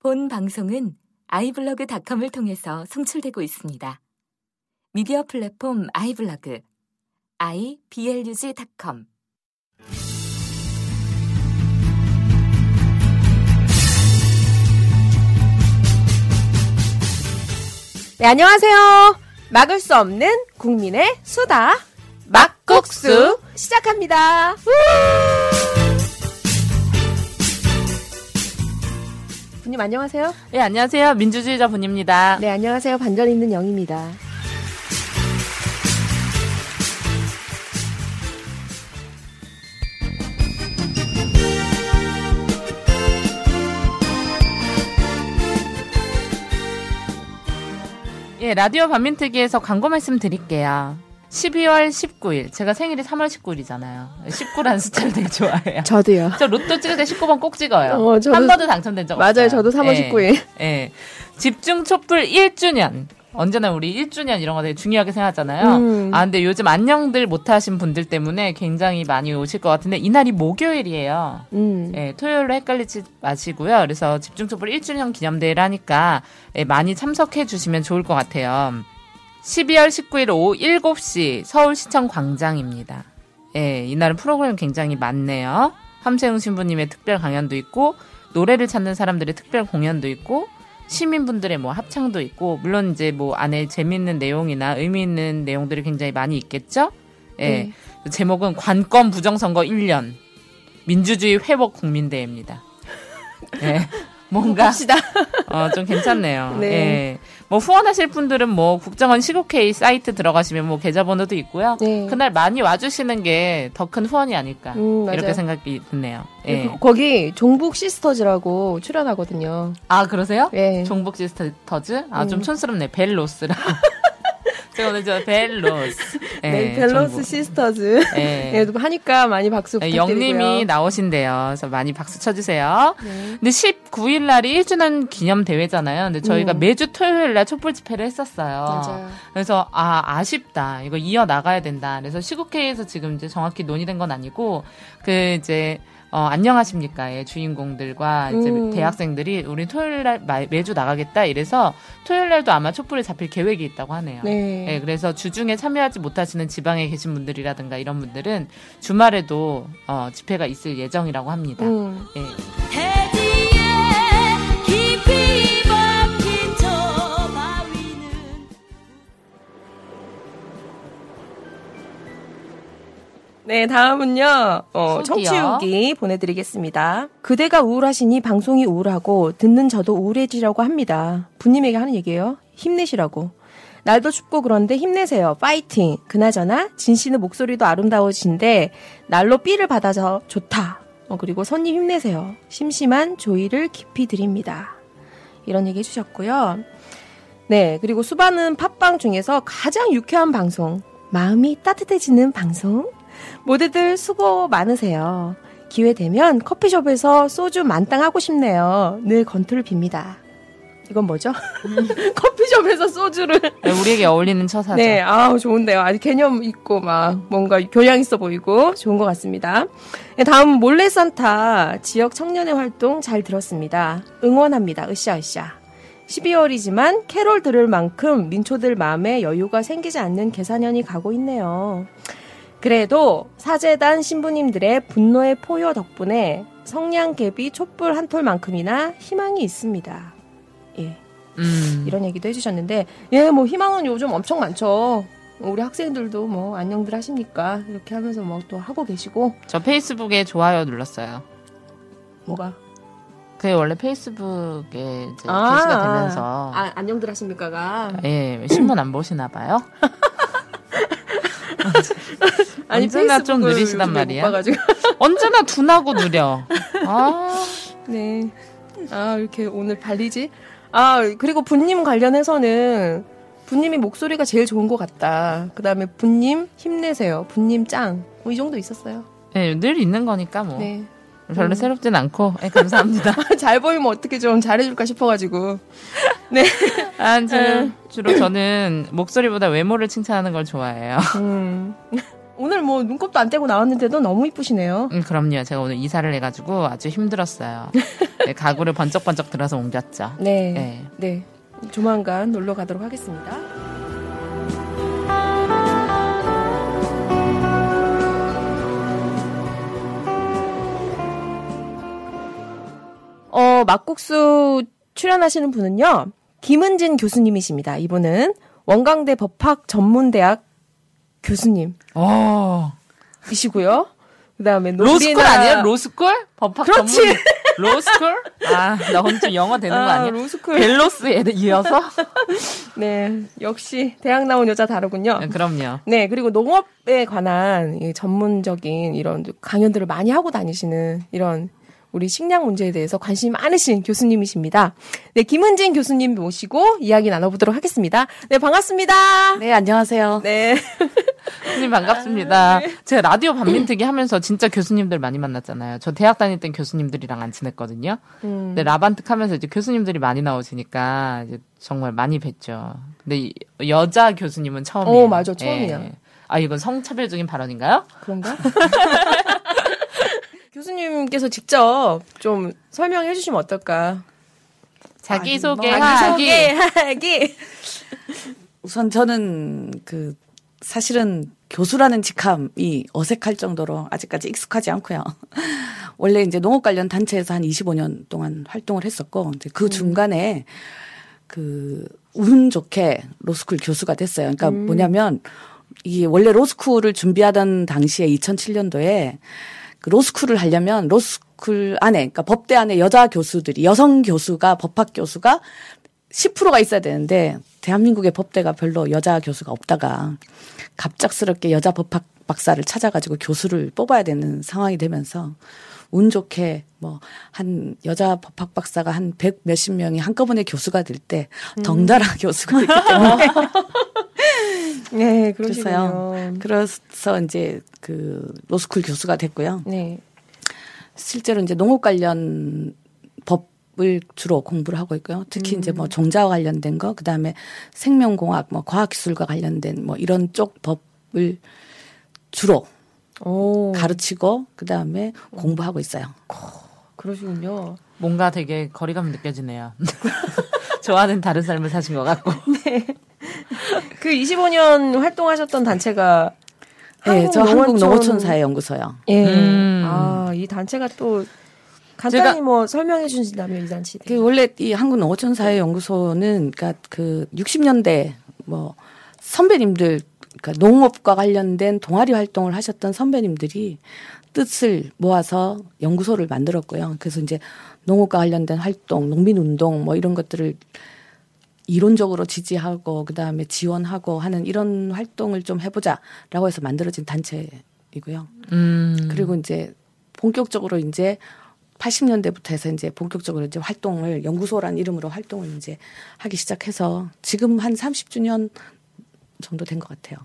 본 방송은 아이블로그닷컴을 통해서 송출되고 있습니다. 미디어 플랫폼 아이블로그 iblog.com 네, 안녕하세요. 막을 수 없는 국민의 수다. 막국수 시작합니다. 분님 안녕하세요. 네, 안녕하세요. 민주주의자 분입니다. 네, 안녕하세요. 반전 있는 영입니다. 예, 라디오 반민특위에서 광고 말씀 드릴게요. 12월 19일. 제가 생일이 3월 19일이잖아요. 19라는 숫자를 되게 좋아해요. 저도요. 저 로또 찍을 때 19번 꼭 찍어요. 어, 저도- 한 번도 당첨된 적 없어요. 맞아요. 저도 3월 예, 19일. 예. 집중 촛불 1주년. 언제나 우리 1주년 이런 거 되게 중요하게 생각하잖아요. 음. 아, 근데 요즘 안녕들 못 하신 분들 때문에 굉장히 많이 오실 것 같은데, 이날이 목요일이에요. 음. 예, 토요일로 헷갈리지 마시고요. 그래서 집중 촛불 1주년 기념대회를 하니까 예, 많이 참석해 주시면 좋을 것 같아요. 12월 19일 오후 7시 서울시청 광장입니다. 예, 이날은 프로그램 굉장히 많네요. 함세웅 신부님의 특별 강연도 있고 노래를 찾는 사람들의 특별 공연도 있고 시민분들의 뭐 합창도 있고 물론 이제 뭐 안에 재미있는 내용이나 의미 있는 내용들이 굉장히 많이 있겠죠. 예. 네. 제목은 관건 부정선거 1년 민주주의 회복 국민대회입니다. 예. 뭔가. 어, 좀 괜찮네요. 네. 예. 뭐 후원하실 분들은 뭐 국정원 시국회의 사이트 들어가시면 뭐 계좌번호도 있고요. 네. 그날 많이 와주시는 게 더 큰 후원이 아닐까 음. 이렇게 생각이 드네요. 예. 그- 거기 종북 시스터즈라고 출연하거든요. 아 그러세요? 예. 종북 시스터즈? 아좀 음. 촌스럽네. 벨로스라. 제가 오늘 저 벨로스. 예, 네, 벨로스 종북. 시스터즈. 예. 예, 하니까 많이 박수 네, 부탁드리고요. 영님이 나오신대요. 그래서 많이 박수 쳐주세요. 네. 근데 19일 날이 1주년 기념 대회잖아요. 근데 저희가 음. 매주 토요일 날 촛불 집회를 했었어요. 맞아요. 그래서 아 아쉽다. 이거 이어 나가야 된다. 그래서 시국회의에서 지금 이제 정확히 논의된 건 아니고 그 이제 어, 안녕하십니까의 주인공들과 이제 음. 대학생들이 우리 토요일 날 마- 매주 나가겠다. 이래서 토요일 날도 아마 촛불이 잡힐 계획이 있다고 하네요. 네. 네, 그래서 주중에 참여하지 못하시는 지방에 계신 분들이라든가 이런 분들은 주말에도 어, 집회가 있을 예정이라고 합니다. 음. 예. 네, 다음은요, 어. 청취후기 보내드리겠습니다. 그대가 우울하시니 방송이 우울하고, 듣는 저도 우울해지려고 합니다. 부님에게 하는 얘기예요. 힘내시라고. 날도 춥고 그런데 힘내세요. 파이팅. 그나저나, 진 씨는 목소리도 아름다우신데, 날로 삐를 받아서 좋다. 어, 그리고 선님 힘내세요. 심심한 조의를 깊이 드립니다. 이런 얘기 해주셨고요. 네, 그리고 수많은 팟빵 중에서 가장 유쾌한 방송, 마음이 따뜻해지는 방송, 모두들 수고 많으세요. 기회 되면 커피숍에서 소주 만땅 하고 싶네요. 늘 건투를 빕니다. 이건 뭐죠? 커피숍에서 소주를. 네, 우리에게 어울리는 처사죠. 네, 아우, 좋은데요. 아주 개념 있고, 막, 뭔가 교양 있어 보이고, 좋은 것 같습니다. 네, 다음, 몰래 산타 지역 청년의 활동 잘 들었습니다. 응원합니다. 으쌰으쌰. 12월이지만 캐롤 들을 만큼 민초들 마음에 여유가 생기지 않는 계산년이 가고 있네요. 그래도 사재단 신부님들의 분노의 포효 덕분에 성냥개비 촛불 한 톨만큼이나 희망이 있습니다. 예. 음. 이런 얘기도 해주셨는데, 예, 뭐, 희망은 요즘 엄청 많죠. 우리 학생들도 뭐, 안녕들 하십니까? 이렇게 하면서 뭐, 또 하고 계시고, 저 페이스북에 좋아요 눌렀어요. 뭐가. 그게 원래 페이스북에 이제 게시가 되면서 아, 안녕들 하십니까가. 예 신문 안 보시나 봐요. 아니, 언제나 좀 느리시단 말이야. 언제나 둔하고 느려. 아 네. 아, 이렇게 오늘 발리지? 아, 그리고 분님 관련해서는, 분님이 목소리가 제일 좋은 것 같다. 그 다음에 분님 힘내세요. 분님 짱. 뭐, 이 정도 있었어요. 예, 늘 있는 거니까 뭐 네. 별로 음. 새롭진 않고 예, 감사합니다. 잘 보이면 어떻게 좀 잘해줄까 싶어가지고. 네. 아, 주, 주로 저는 목소리보다 외모를 칭찬하는 걸 좋아해요. 음. 오늘 뭐 눈곱도 안 떼고 나왔는데도 너무 이쁘시네요. 음, 그럼요. 제가 오늘 이사를 해가지고 아주 힘들었어요. 네, 가구를 번쩍번쩍 들어서 옮겼죠. 네. 네. 네. 조만간 놀러 가도록 하겠습니다. 어, 막국수 출연하시는 분은요, 김은진 교수님이십니다. 이분은 원광대 법학 전문대학 교수님이시고요. 어. 그 다음에 로스쿨 아니에요? 로스쿨? 법학 그렇지. 전문 로스쿨? 아, 나좀 영어 되는 거 아니야? 로스쿨. 벨로스에 이어서? 네. 역시 대학 나온 여자 다르군요. 네, 그럼요. 네, 그리고 농업에 관한 이 전문적인 이런 강연들을 많이 하고 다니시는 이런 우리 식량 문제에 대해서 관심이 많으신 교수님이십니다. 네, 김은진 교수님 모시고 이야기 나눠보도록 하겠습니다. 네, 반갑습니다. 네, 안녕하세요. 네. 교수님 반갑습니다. 제가 라디오 반민특위 하면서 진짜 교수님들 많이 만났잖아요. 저 대학 다닐 땐 교수님들이랑 안 친했거든요. 음. 근데 라반특 하면서 이제 교수님들이 많이 나오시니까 이제 정말 많이 뵀죠. 근데 이 여자 교수님은 처음이에요. 어, 맞아, 처음이야. 예. 아, 이건 성차별적인 발언인가요? 그런가? 교수님께서 직접 좀 설명해 주시면 어떨까? 자기소개하기. 소개하기. 우선 저는 그 사실은 교수라는 직함이 어색할 정도로 아직까지 익숙하지 않고요. 원래 이제 농업 관련 단체에서 한 25년 동안 활동을 했었고 이제 그 중간에 그 운 좋게 로스쿨 교수가 됐어요. 그러니까 뭐냐면 이게 원래 로스쿨을 준비하던 당시에 2007년도에 그 로스쿨을 하려면 로스쿨 안에 그러니까 법대 안에 여자 교수들이 여성 교수가 법학 교수가 10%가 있어야 되는데 대한민국의 법대가 별로 여자 교수가 없다가 갑작스럽게 여자 법학 박사를 찾아가지고 교수를 뽑아야 되는 상황이 되면서 운 좋게 뭐 한 여자 법학 박사가 한 백 몇십 명이 한꺼번에 교수가 될 때 덩달아 교수가 됐기 때문에 네. 그러시군요. 그래서 이제 그 로스쿨 교수가 됐고요. 네. 실제로 이제 농업 관련 법 을 주로 공부를 하고 있고요. 특히 이제 뭐 종자와 관련된 거, 그 다음에 생명공학, 뭐 과학기술과 관련된 뭐 이런 쪽 법을 주로 오. 가르치고 그 다음에 공부하고 있어요. 그러시군요. 뭔가 되게 거리감 느껴지네요. 좋아하는 다른 삶을 사신 것 같고. 그 25년 활동하셨던 단체가 네, 저 한국 농어촌- 농어촌 사회 연구소요. 예. 음. 아, 이 단체가 또 간단히 뭐 설명해 주신다면 이 단체. 그 원래 이 한국 농어촌 사회 연구소는 그러니까 그 60년대 뭐 선배님들 그러니까 농업과 관련된 동아리 활동을 하셨던 선배님들이 뜻을 모아서 연구소를 만들었고요. 그래서 이제 농업과 관련된 활동, 농민 운동 뭐 이런 것들을 이론적으로 지지하고 그다음에 지원하고 하는 이런 활동을 좀 해보자라고 해서 만들어진 단체이고요. 음. 그리고 이제 본격적으로 이제 80년대부터 해서 이제 본격적으로 이제 활동을 연구소라는 이름으로 활동을 이제 하기 시작해서 지금 한 30주년 정도 된 것 같아요.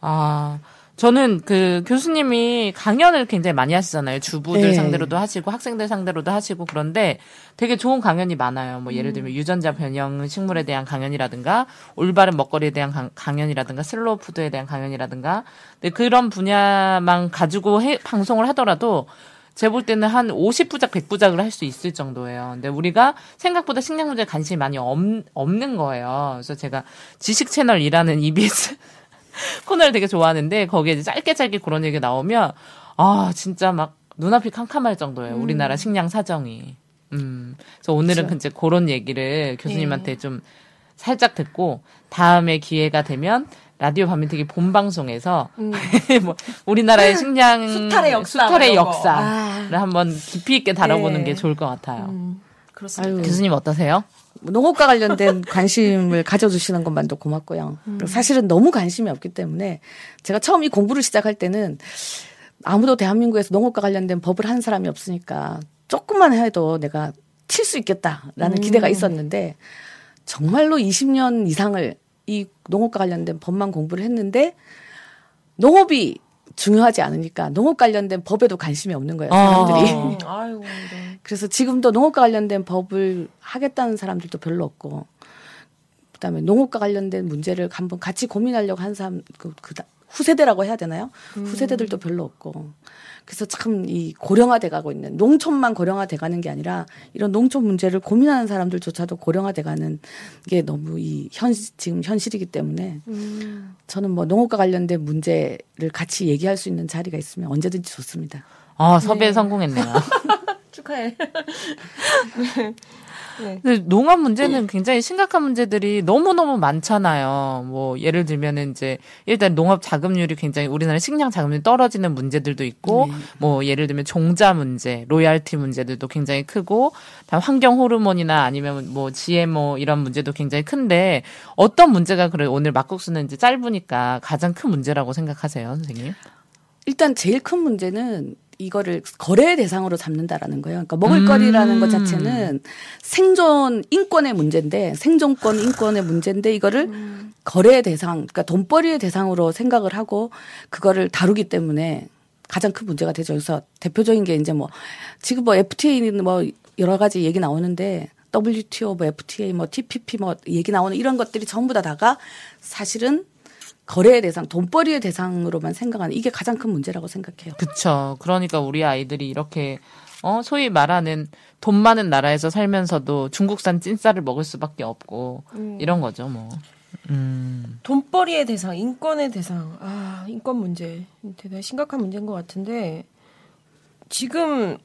아, 저는 그 교수님이 강연을 굉장히 많이 하시잖아요. 주부들 네. 상대로도 하시고 학생들 상대로도 하시고 그런데 되게 좋은 강연이 많아요. 뭐 예를 들면 유전자 변형 식물에 대한 강연이라든가 올바른 먹거리에 대한 강, 강연이라든가 슬로우 푸드에 대한 강연이라든가 근데 그런 분야만 가지고 해, 방송을 하더라도 제가 볼 때는 한 50부작, 100부작을 할 수 있을 정도예요. 근데 우리가 생각보다 식량 문제에 관심이 많이 없, 없는 거예요. 그래서 제가 지식 채널 일하는 EBS 코너를 되게 좋아하는데 거기에 이제 짧게 짧게 그런 얘기가 나오면 아 진짜 막 눈앞이 캄캄할 정도예요. 우리나라 식량 사정이. 음. 그래서 오늘은 그렇죠. 이제 그런 얘기를 교수님한테 좀 살짝 듣고 다음에 기회가 되면 라디오 반민특위 본 방송에서 뭐 우리나라의 식량 수탈의 역사, 수탈의. 역사를 한번 깊이 있게 다뤄보는 네. 게 좋을 것 같아요. 음, 그렇습니다. 아유, 교수님 어떠세요? 농업과 관련된 관심을 가져주시는 것만도 고맙고요. 음. 사실은 너무 관심이 없기 때문에 제가 처음 이 공부를 시작할 때는 아무도 대한민국에서 농업과 관련된 법을 하는 사람이 없으니까 조금만 해도 내가 칠 수 있겠다라는 음. 기대가 있었는데 정말로 20년 이상을 이 농업과 관련된 법만 공부를 했는데 농업이 중요하지 않으니까 농업 관련된 법에도 관심이 없는 거예요, 사람들이. 어. 아이고, 이런. 그래서 지금도 농업과 관련된 법을 하겠다는 사람들도 별로 없고, 그다음에 농업과 관련된 문제를 한번 같이 고민하려고 한 사람 그, 그 다- 후세대라고 해야 되나요? 후세대들도 별로 없고. 그래서 참 이 고령화돼 가고 있는 농촌만 고령화돼 가는 게 아니라 이런 농촌 문제를 고민하는 사람들조차도 고령화돼 가는 게 너무 이 현 지금 현실이기 때문에 저는 뭐 농업과 관련된 문제를 같이 얘기할 수 있는 자리가 있으면 언제든지 좋습니다. 아, 섭외 성공했네요. 축하해. 근데 농업 문제는 굉장히 심각한 문제들이 너무너무 많잖아요. 뭐, 예를 들면은 이제, 일단 농업 자금률이 굉장히 우리나라 식량 자금률이 떨어지는 문제들도 있고, 뭐, 예를 들면 종자 문제, 로얄티 문제들도 굉장히 크고, 다음 환경 호르몬이나 아니면 뭐, GMO 이런 문제도 굉장히 큰데, 어떤 문제가 그래, 오늘 막국수는 이제 짧으니까 가장 큰 문제라고 생각하세요, 선생님? 일단 제일 큰 문제는 이거를 거래 대상으로 잡는다라는 거예요. 그러니까 먹을거리라는 음. 것 자체는 생존 인권의 문제인데 생존권 인권의 문제인데 이거를 거래 대상, 그러니까 돈벌이의 대상으로 생각을 하고 그거를 다루기 때문에 가장 큰 문제가 되죠. 그래서 대표적인 게 이제 뭐 지금 뭐 FTA는 뭐 여러 가지 얘기 나오는데 WTO, 뭐 FTA, 뭐 TPP 뭐 얘기 나오는 이런 것들이 전부 다 다가 사실은 거래의 대상, 돈벌이의 대상으로만 생각하는 이게 가장 큰 문제라고 생각해요. 그쵸. 그러니까 우리 아이들이 이렇게, 어, 소위 말하는 돈 많은 나라에서 살면서도 중국산 찐쌀을 먹을 수밖에 없고, 이런 거죠, 뭐. 음. 돈벌이의 대상, 인권의 대상. 아, 인권 문제. 대단히 심각한 문제인 것 같은데, 지금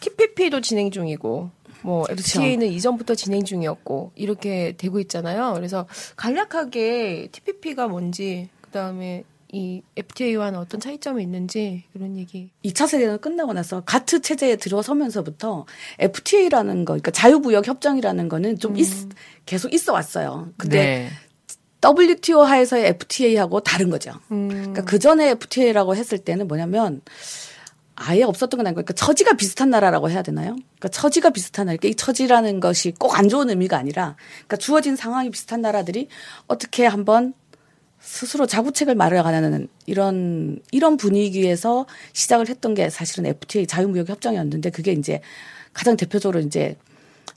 TPP도 진행 중이고, 뭐, FTA는 이전부터 진행 중이었고, 이렇게 되고 있잖아요. 그래서 간략하게 TPP가 뭔지, 그 다음에 이 FTA와는 어떤 차이점이 있는지, 이런 얘기. 2차 세계는 끝나고 나서 가트 체제에 들어서면서부터 FTA라는 거, 그러니까 자유무역 협정이라는 거는 좀 있- 계속 있어 왔어요. 근데 네. WTO 하에서의 FTA하고 다른 거죠. 음. 그러니까 그 전에 FTA라고 했을 때는 뭐냐면 아예 없었던 건 아니고, 그러니까 처지가 비슷한 나라라고 해야 되나요? 그러니까 처지가 비슷한 나라, 이 처지라는 것이 꼭 안 좋은 의미가 아니라, 그러니까 주어진 상황이 비슷한 나라들이 어떻게 한번 스스로 자구책을 마련하는 이런 이런 분위기에서 시작을 했던 게 사실은 FTA 자유무역 협정이었는데 그게 이제 가장 대표적으로 이제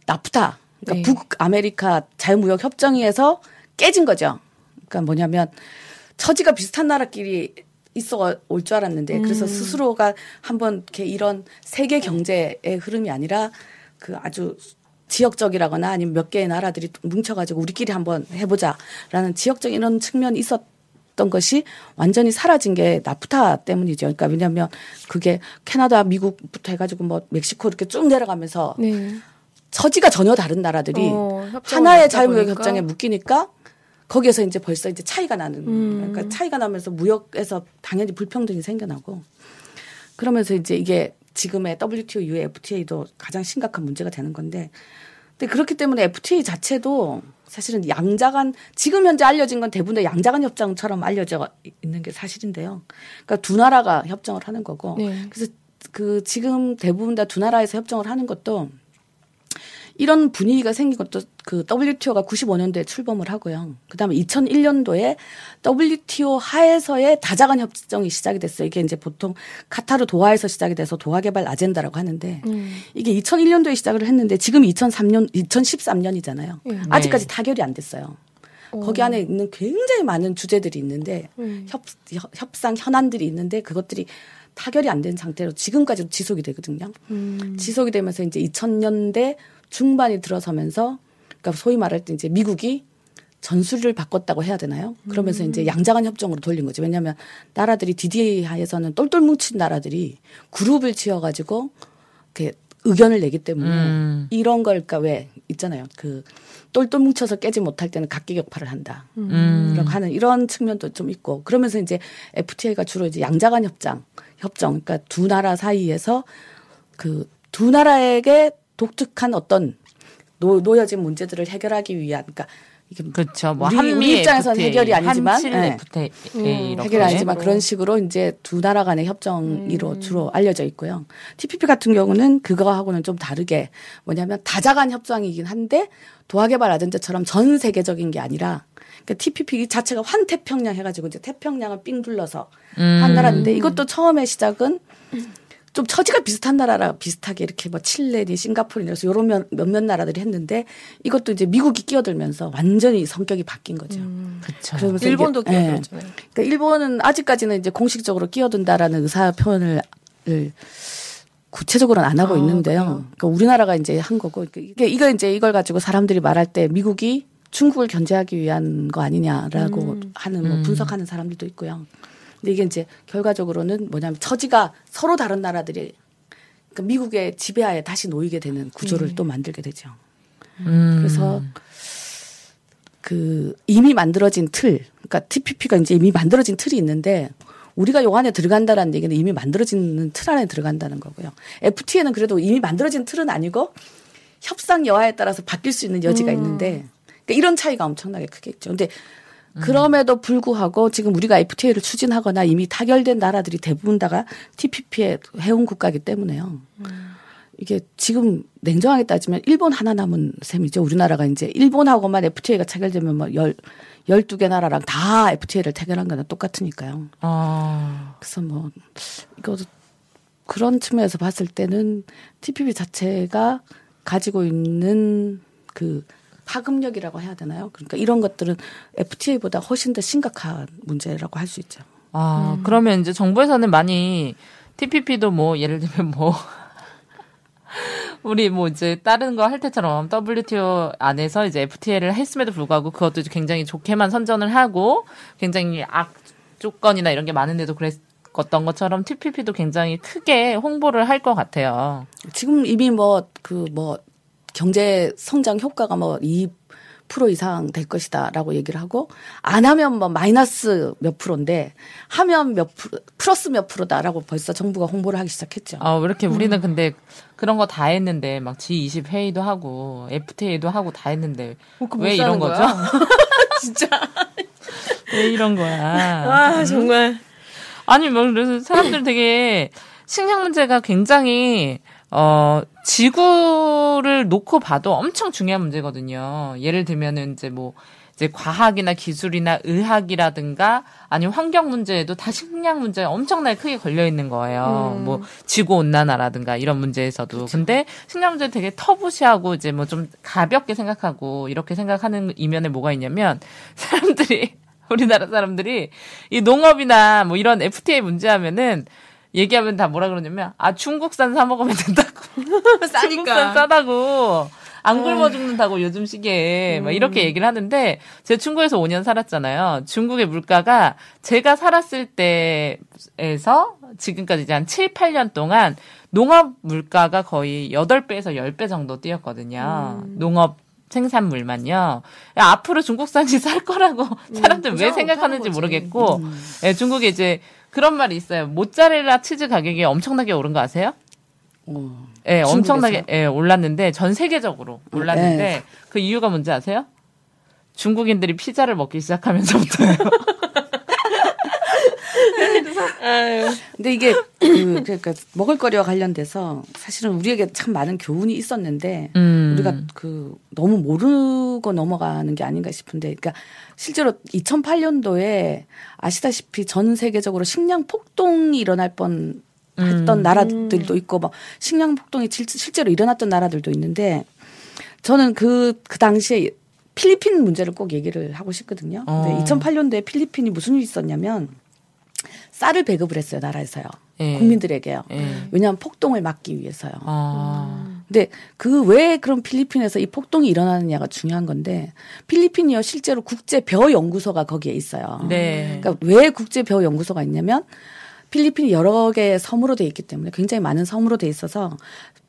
나프타 그러니까 네. 북아메리카 자유무역 협정에서 깨진 거죠. 그러니까 뭐냐면 처지가 비슷한 나라끼리 있어 올 줄 알았는데 그래서 스스로가 한번 이렇게 이런 세계 경제의 흐름이 아니라 그 아주 지역적이라거나 아니면 몇 개의 나라들이 뭉쳐가지고 우리끼리 한번 해보자라는 지역적인 이런 측면이 있었던 것이 완전히 사라진 게 나프타 때문이죠. 그러니까 왜냐하면 그게 캐나다, 미국부터 해가지고 뭐 멕시코 이렇게 쭉 내려가면서 네. 처지가 전혀 다른 나라들이 어, 하나의 자유무역. 협정에 묶이니까 거기에서 이제 벌써 이제 차이가 나는 음. 그러니까 차이가 나면서 무역에서 당연히 불평등이 생겨나고 그러면서 이제 이게 지금의 WTO 이후에 FTA도 가장 심각한 문제가 되는 건데 근데 그렇기 때문에 FTA 자체도 사실은 양자간 지금 현재 알려진 건 대부분 다 양자간 협정처럼 알려져 있는 게 사실인데요. 그러니까 두 나라가 협정을 하는 거고 네. 그래서 그 지금 대부분 다 두 나라에서 협정을 하는 것도 이런 분위기가 생긴 것도 그 WTO가 95년도에 출범을 하고요. 그다음에 2001년도에 WTO 하에서의 다자간 협정이 시작이 됐어요. 이게 이제 보통 카타르 도하에서 시작이 돼서 도하 개발 아젠다라고 하는데 이게 2001년도에 시작을 했는데 지금 2003년 2013년이잖아요. 네. 아직까지 타결이 안 됐어요. 거기 안에 있는 굉장히 많은 주제들이 있는데 협, 협- 협상 현안들이 있는데 그것들이 타결이 안 된 상태로 지금까지도 지속이 되거든요. 지속이 되면서 이제 2000년대 중반이 들어서면서 그러니까 소위 말할 때 이제 미국이 전술을 바꿨다고 해야 되나요? 그러면서 이제 양자간 협정으로 돌린 거죠. 왜냐하면 나라들이 DDA 하에서는 똘똘 뭉친 나라들이 그룹을 지어가지고 이렇게 의견을 내기 때문에 음. 이런 걸 그러니까 왜 있잖아요. 그 똘똘 뭉쳐서 깨지 못할 때는 각기 격파를 한다. 음. 이렇게 하는 이런 측면도 좀 있고 그러면서 이제 FTA가 주로 이제 양자간 협정, 협정, 그러니까 두 나라 사이에서 그 두 나라에게 독특한 어떤 놓, 놓여진 문제들을 해결하기 위한, 그러니까 이게 그렇죠. 뭐 우리- 한미 우리 입장에서는 FTA, 해결이 아니지만. FTA 음. 해결이 아니지만 그런 식으로 이제 두 나라 간의 협정으로 음. 주로 알려져 있고요. TPP 같은 경우는 그거하고는 좀 다르게 뭐냐면 다자간 협정이긴 한데 도하개발 아젠다처럼 전 세계적인 게 아니라 그러니까 TPP 자체가 환태평양 해가지고 이제 태평양을 삥 둘러서 음. 한 나라인데 이것도 처음에 시작은 좀 처지가 비슷한 나라라 비슷하게 이렇게 뭐 칠레니 싱가포르니 그래서 요런 몇- 몇몇 나라들이 했는데 이것도 이제 미국이 끼어들면서 완전히 성격이 바뀐 거죠. 그렇죠. 그러면서 일본도 예. 끼어들었잖아요. 그러니까 일본은 아직까지는 이제 공식적으로 끼어든다라는 의사 표현을 을 구체적으로는 안 하고 아, 있는데요. 그래요? 그러니까 우리나라가 이제 한 거고 그러니까 이게 이거 이제 이걸 가지고 사람들이 말할 때 미국이 중국을 견제하기 위한 거 아니냐라고 음. 하는 뭐 분석하는 사람들도 있고요. 근데 이게 이제 결과적으로는 뭐냐면 처지가 서로 다른 나라들이 그러니까 미국의 지배하에 다시 놓이게 되는 구조를 네. 또 만들게 되죠. 음. 그래서 그 이미 만들어진 틀, 그러니까 TPP가 이제 이미 만들어진 틀이 있는데 우리가 요 안에 들어간다라는 얘기는 이미 만들어진 틀 안에 들어간다는 거고요. FTA는 그래도 이미 만들어진 틀은 아니고 협상 여하에 따라서 바뀔 수 있는 여지가 있는데 그러니까 이런 차이가 엄청나게 크겠죠. 근데 그럼에도 불구하고 지금 우리가 FTA를 추진하거나 이미 타결된 나라들이 대부분 다가 TPP에 해온 국가이기 때문에요. 이게 지금 냉정하게 따지면 일본 하나 남은 셈이죠. 우리나라가 이제 일본하고만 FTA가 체결되면 뭐 열, 12개 나라랑 다 FTA를 체결한 거나 똑같으니까요. 아, 그래서 뭐, 이거 그런 측면에서 봤을 때는 TPP 자체가 가지고 있는 그 파급력이라고 해야 되나요? 그러니까 이런 것들은 FTA보다 훨씬 더 심각한 문제라고 할 수 있죠. 아, 음. 그러면 이제 정부에서는 많이 TPP도 뭐 예를 들면 뭐 우리 뭐 이제 다른 거 할 때처럼 WTO 안에서 이제 FTA를 했음에도 불구하고 그것도 이제 굉장히 좋게만 선전을 하고 굉장히 악 조건이나 이런 게 많은데도 그랬던 것처럼 TPP도 굉장히 크게 홍보를 할 것 같아요. 지금 이미 뭐 그뭐 경제 성장 효과가 뭐 2% 이상 될 것이다라고 얘기를 하고 안 하면 뭐 마이너스 몇 프로인데 하면 몇 프로 플러스 몇 프로다라고 벌써 정부가 홍보를 하기 시작했죠. 아, 왜 이렇게 우리는 근데 그런 거 다 했는데 막 G20 회의도 하고 FTA도 하고 다 했는데 그거 왜못 이런 거죠? 진짜 왜 이런 거야? 아 정말 아니 뭐 그래서 사람들 되게 식량 문제가 굉장히 어 지구를 놓고 봐도 엄청 중요한 문제거든요. 예를 들면은 이제 뭐 이제 과학이나 기술이나 의학이라든가 아니면 환경 문제에도 다 식량 문제에 엄청나게 크게 걸려 있는 거예요. 뭐 지구 온난화라든가 이런 문제에서도. 근데 식량 문제 되게 터부시하고 이제 뭐 좀 가볍게 생각하고 이렇게 생각하는 이면에 뭐가 있냐면 사람들이 우리나라 사람들이 이 농업이나 뭐 이런 FTA 문제 하면은 얘기하면 다 뭐라 그러냐면 아 중국산 사 먹으면 된다고 중국산 싸다고 안 굶어 죽는다고 요즘 시기에 막 이렇게 얘기를 하는데 제가 중국에서 5년 살았잖아요. 중국의 물가가 제가 살았을 때에서 지금까지 이제 한 7, 8년 동안 농업 물가가 거의 8배에서 10배 정도 뛰었거든요. 농업 생산물만요. 앞으로 중국산이 쌀 거라고 사람들 왜 보장 생각하는지. 모르겠고, 예, 중국에 이제 그런 말이 있어요. 모짜렐라 치즈 가격이 엄청나게 오른 거 아세요? 어. 예, 엄청나게 중국에서요? 예, 올랐는데 전 세계적으로 올랐는데 네. 그 이유가 뭔지 아세요? 중국인들이 피자를 먹기 시작하면서부터예요. 근데 이게 그 그러니까 먹을거리와 관련돼서 사실은 우리에게 참 많은 교훈이 있었는데 음. 우리가 그 너무 모르고 넘어가는 게 아닌가 싶은데 그러니까 실제로 2008년도에 아시다시피 전 세계적으로 식량 폭동이 일어날 뻔 했던 나라들도 있고 뭐 식량 폭동이 실- 실제로 일어났던 나라들도 있는데 저는 그그 당시에 필리핀 문제를 꼭 얘기를 하고 싶거든요. 근데 어. 2008년도에 필리핀이 무슨 일이 있었냐면 쌀을 배급을 했어요 나라에서요 예. 국민들에게요. 예. 왜냐하면 폭동을 막기 위해서요. 아. 근데 그 왜 그럼 필리핀에서 이 폭동이 일어나느냐가 중요한 건데 필리핀이요 실제로 국제 벼 연구소가 거기에 있어요. 네. 그러니까 왜 국제 벼 연구소가 있냐면 필리핀이 여러 개의 섬으로 돼 있기 때문에 굉장히 많은 섬으로 돼 있어서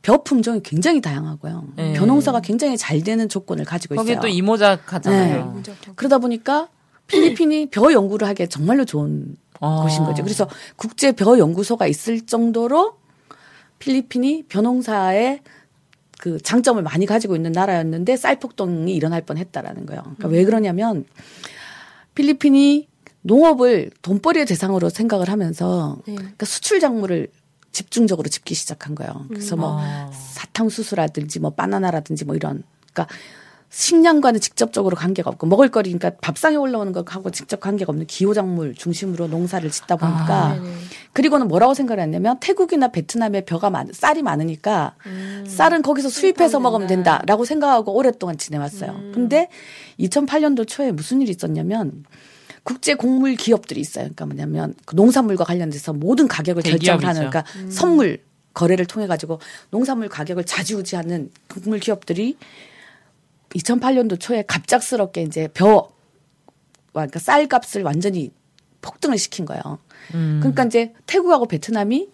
벼 품종이 굉장히 다양하고요. 네. 벼 농사가 굉장히 잘 되는 조건을 가지고 거기 있어요. 또 이모작 하잖아요. 그러다 보니까 필리핀이 벼 연구를 하기에 정말로 좋은 어. 곳인 거죠. 그래서 국제 벼 연구소가 있을 정도로 필리핀이 벼농사에 그 장점을 많이 가지고 있는 나라였는데 쌀폭동이 일어날 뻔했다라는 거예요. 그러니까 왜 그러냐면 필리핀이 농업을 돈벌이의 대상으로 생각을 하면서 네. 그러니까 수출 작물을 집중적으로 집기 시작한 거예요. 그래서 뭐 아. 사탕수수라든지 뭐 바나나라든지 뭐 이런 그러니까 식량과는 직접적으로 관계가 없고 먹을거리 그러니까 밥상에 올라오는 것하고 직접 관계가 없는 기호작물 중심으로 농사를 짓다 보니까 네네. 그리고는 뭐라고 생각을 했냐면 태국이나 베트남에 벼가 많 쌀이 많으니까 음. 쌀은 거기서 수입해서 먹으면 된다. 된다라고 생각하고 오랫동안 지내왔어요. 음. 근데 2008년도 초에 무슨 일이 있었냐면 국제 곡물 기업들이 있어요. 그러니까 뭐냐면 그 농산물과 관련돼서 모든 가격을. 결정하는 그러니까 선물 거래를 통해 가지고 농산물 가격을 좌지우지하는 곡물 기업들이 2008년도 초에 갑작스럽게 이제 벼 그러니까 쌀값을 완전히 폭등을 시킨 거예요. 음. 그러니까 이제 태국하고 베트남이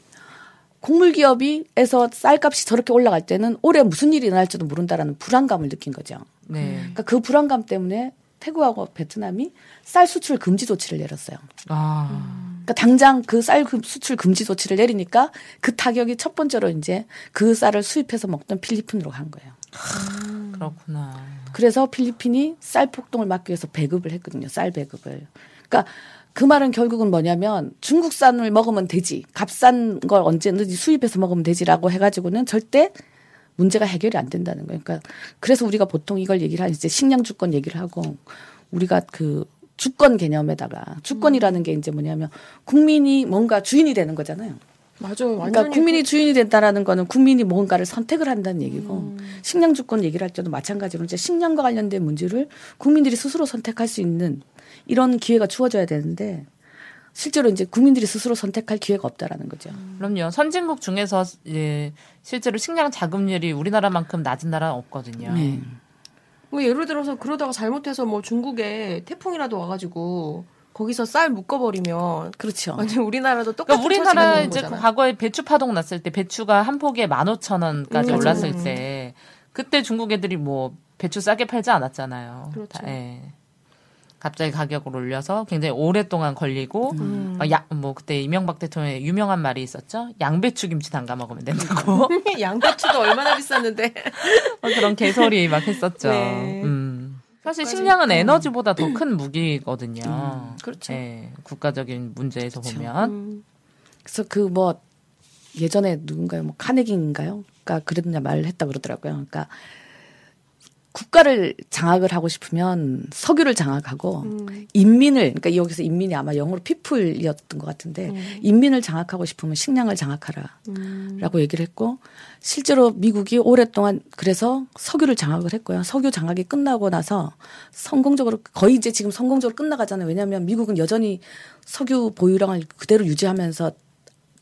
곡물 기업이에서 쌀값이 저렇게 올라갈 때는 올해 무슨 일이 일어날지도 모른다라는 불안감을 느낀 거죠. 네. 그러니까 그 불안감 때문에 태국하고 베트남이 쌀 수출 금지 조치를 내렸어요. 아. 그러니까 당장 그 쌀 수출 금지 조치를 내리니까 그 타격이 첫 번째로 이제 그 쌀을 수입해서 먹던 필리핀으로 간 거예요. 그렇구나. 그래서 필리핀이 쌀 폭동을 막기 위해서 배급을 했거든요. 쌀 배급을. 그러니까 그 말은 결국은 뭐냐면 중국산을 먹으면 되지. 값싼 걸 언제든지 수입해서 먹으면 되지라고 해가지고는 절대 문제가 해결이 안 된다는 거예요. 그러니까 그래서 우리가 보통 이걸 얘기를 하는 이제 식량 주권 얘기를 하고 우리가 그 주권 개념에다가 주권이라는 게 이제 뭐냐면 국민이 뭔가 주인이 되는 거잖아요. 맞아요. 그러니까 완전히 국민이 주인이 된다라는 거는 국민이 뭔가를 선택을 한다는 얘기고 식량 주권 얘기를 할 때도 마찬가지로 이제 식량과 관련된 문제를 국민들이 스스로 선택할 수 있는 이런 기회가 주어져야 되는데 실제로 이제 국민들이 스스로 선택할 기회가 없다라는 거죠. 그럼요. 선진국 중에서 예, 실제로 식량 자급률이 우리나라만큼 낮은 나라는 없거든요. 네. 뭐 예를 들어서 그러다가 잘못해서 뭐 중국에 태풍이라도 와가지고 거기서 쌀 묶어버리면 그렇죠. 완전 우리나라도 똑같은 그러니까 우리나라 이제 그. 과거에 배추 파동 났을 때 배추가 한 포기에 15,000원까지 음. 올랐을 때 그때 중국 애들이 뭐 배추 싸게 팔지 않았잖아요. 그렇죠. 다, 예. 갑자기 가격을 올려서 굉장히 오랫동안 걸리고 음. 어, 야, 뭐 그때 이명박 대통령의 유명한 말이 있었죠. 양배추 김치 담가 먹으면 된다고 양배추도 얼마나 비쌌는데. 어, 그런 개소리 막 했었죠. 네. 음. 사실. 식량은 에너지보다 더 큰 무기거든요. 그렇죠. 예, 국가적인 문제에서 보면 음. 그래서 그 뭐 예전에 누군가요? 뭐 카네기인가요? 가 그런 말을 했다 그러더라고요. 그러니까 국가를 장악을 하고 싶으면 석유를 장악하고 음. 인민을 그러니까 여기서 인민이 아마 영어로 people이었던 것 같은데 음. 인민을 장악하고 싶으면 식량을 장악하라라고 음. 얘기를 했고 실제로 미국이 오랫동안 그래서 석유를 장악을 했고요. 석유 장악이 끝나고 나서 성공적으로 거의 이제 지금 성공적으로 끝나가잖아요. 왜냐하면 미국은 여전히 석유 보유량을 그대로 유지하면서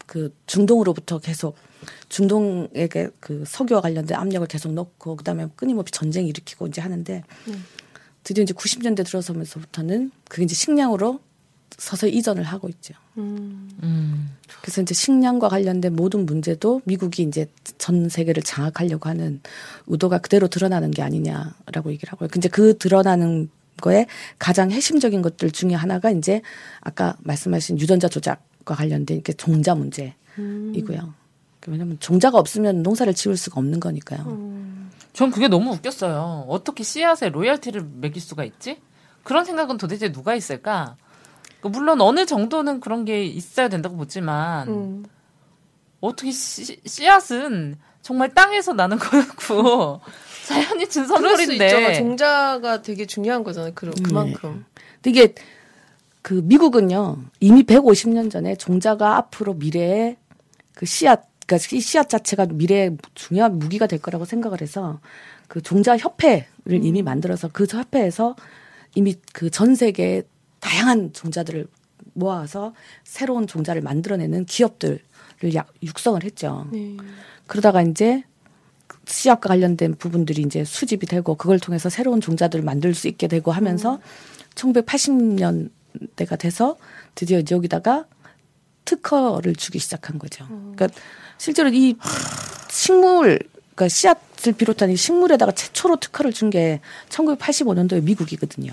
그 중동으로부터 계속 중동에게 그 석유와 관련된 압력을 계속 넣고 그다음에 끊임없이 전쟁 일으키고 이제 하는데 드디어 이제 90년대 들어서면서부터는 그게 이제 식량으로 서서히 이전을 하고 있죠. 음. 음. 그래서 이제 식량과 관련된 모든 문제도 미국이 이제 전 세계를 장악하려고 하는 의도가 그대로 드러나는 게 아니냐라고 얘기를 하고요. 근데 그 드러나는 거에 가장 핵심적인 것들 중에 하나가 이제 아까 말씀하신 유전자 조작과 관련된 이렇게 종자 문제이고요. 왜냐하면 종자가 없으면 농사를 지을 수가 없는 거니까요. 전 그게 너무 웃겼어요. 어떻게 씨앗에 로열티를 매길 수가 있지? 그런 생각은 도대체 누가 있을까? 그 물론 어느 정도는 그런 게 있어야 된다고 보지만 음. 어떻게 씨, 씨앗은 정말 땅에서 나는 거였고 자연이 준. 선물인데 종자가 되게 중요한 거잖아요. 그, 그만큼. 근데 이게 그 미국은요 이미 150년 전에 종자가 앞으로 미래의 그 씨앗 그러니까 이 씨앗 자체가 미래의 중요한 무기가 될 거라고 생각을 해서 그 종자 협회를 이미 만들어서 그 협회에서 이미 그 전 세계 다양한 종자들을 모아서 새로운 종자를 만들어내는 기업들을 약 육성을 했죠. 네. 그러다가 이제 씨앗과 관련된 부분들이 이제 수집이 되고 그걸 통해서 새로운 종자들을 만들 수 있게 되고 하면서 1980년대가 돼서 드디어 이제 여기다가 특허를 주기 시작한 거죠. 그러니까 실제로 이 식물 그러니까 씨앗을 비롯한 이 식물에다가 최초로 특허를 준 게 1985년도에 미국이거든요.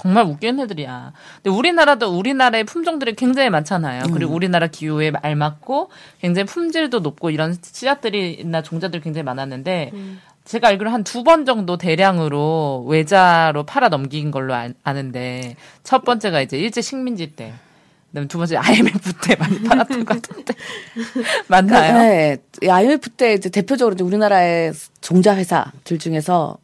정말 웃긴 애들이야. 근데 우리나라도 우리나라의 품종들이 굉장히 많잖아요. 그리고 우리나라 기후에 알맞고 굉장히 품질도 높고 이런 씨앗들이나 종자들이 굉장히 많았는데 제가 알기로 한 두 번 정도 대량으로 외자로 팔아 넘긴 걸로 아, 아는데 첫 번째가 이제 일제 식민지 때. 그다음에 두 번째 IMF 때 많이 팔았던 것 같은데 맞나요? 네. 이 IMF 때 이제 대표적으로 이제 우리나라의 종자 회사들 중에서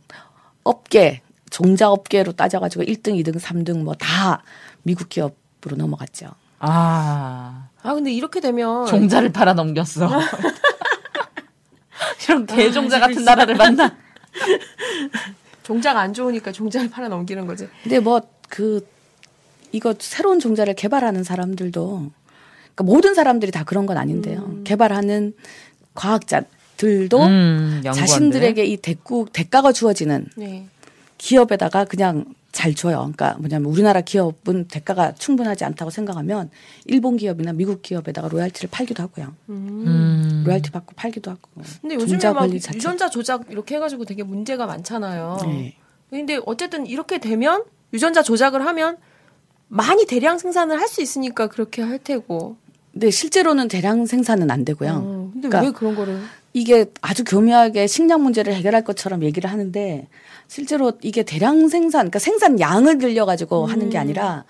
업계 종자 업계로 따져가지고 1등, 2등, 3등 뭐 다 미국 기업으로 넘어갔죠. 아, 아 근데 이렇게 되면 종자를 팔아 넘겼어. 이런 아, 개종자 같은 나라를 만나. 종자가 안 좋으니까 종자를 팔아 넘기는 거지. 근데 뭐 그 이거 새로운 종자를 개발하는 사람들도 그러니까 모든 사람들이 다 그런 건 아닌데요. 개발하는 과학자들도 음. 자신들에게 이 대꾸 대가가 주어지는 네. 기업에다가 그냥 잘 줘요. 그러니까 뭐냐면 우리나라 기업은 대가가 충분하지 않다고 생각하면 일본 기업이나 미국 기업에다가 로얄티를 팔기도 하고요. 음. 로얄티 받고 팔기도 하고. 근데 요즘에 막 관리 자체. 유전자 조작 이렇게 해가지고 되게 문제가 많잖아요. 네. 근데 어쨌든 이렇게 되면 유전자 조작을 하면 많이 대량 생산을 할 수 있으니까 그렇게 할 테고. 근데 실제로는 대량 생산은 안 되고요. 어, 근데 그러니까 왜 그런 거를? 이게 아주 교묘하게 식량 문제를 해결할 것처럼 얘기를 하는데 실제로 이게 대량 생산, 그러니까 생산 양을 늘려가지고 하는 게 아니라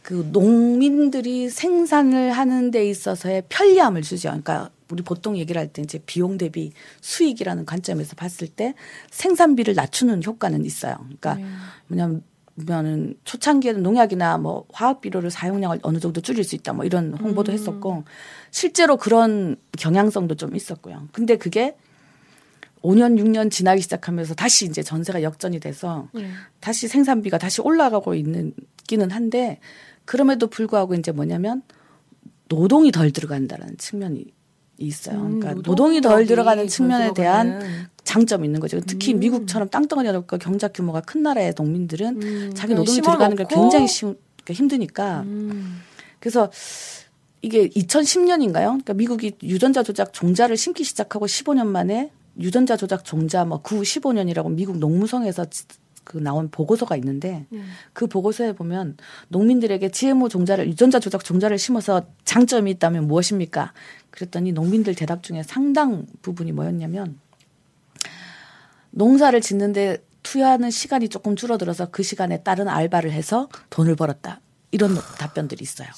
그 농민들이 생산을 하는 데 있어서의 편리함을 주죠. 그러니까 우리 보통 얘기를 할 때 이제 비용 대비 수익이라는 관점에서 봤을 때 생산비를 낮추는 효과는 있어요. 그러니까 뭐냐면 면은 초창기에는 농약이나 뭐 화학 비료를 사용량을 어느 정도 줄일 수 있다 뭐 이런 홍보도 했었고 실제로 그런 경향성도 좀 있었고요. 근데 그게 5년 6년 지나기 시작하면서 다시 이제 전세가 역전이 돼서 다시 생산비가 다시 올라가고 있는 기는 한데 그럼에도 불구하고 이제 뭐냐면 노동이 덜 들어간다는 측면이 있어요. 음, 그러니까 노동이 덜 들어가는 덜 측면에 대한 들어가는. 장점이 있는 거죠. 특히 음. 미국처럼 땅덩어리가 높고 경작 규모가 큰 나라의 농민들은 음, 자기 노동이 들어가는 게. 굉장히 쉬운, 그러니까 힘드니까. 음. 그래서 이게 2010년인가요? 그러니까 미국이 유전자 조작 종자를 심기 시작하고 15년 만에 유전자 조작 종자 뭐 9, 15년이라고 미국 농무성에서 지- 그 나온 보고서가 있는데 음. 그 보고서에 보면 농민들에게 GMO 종자를 유전자 조작 종자를 심어서 장점이 있다면 무엇입니까? 그랬더니 농민들 대답 중에 상당 부분이 뭐였냐면 농사를 짓는데 투여하는 시간이 조금 줄어들어서 그 시간에 다른 알바를 해서 돈을 벌었다. 이런 답변들이 있어요.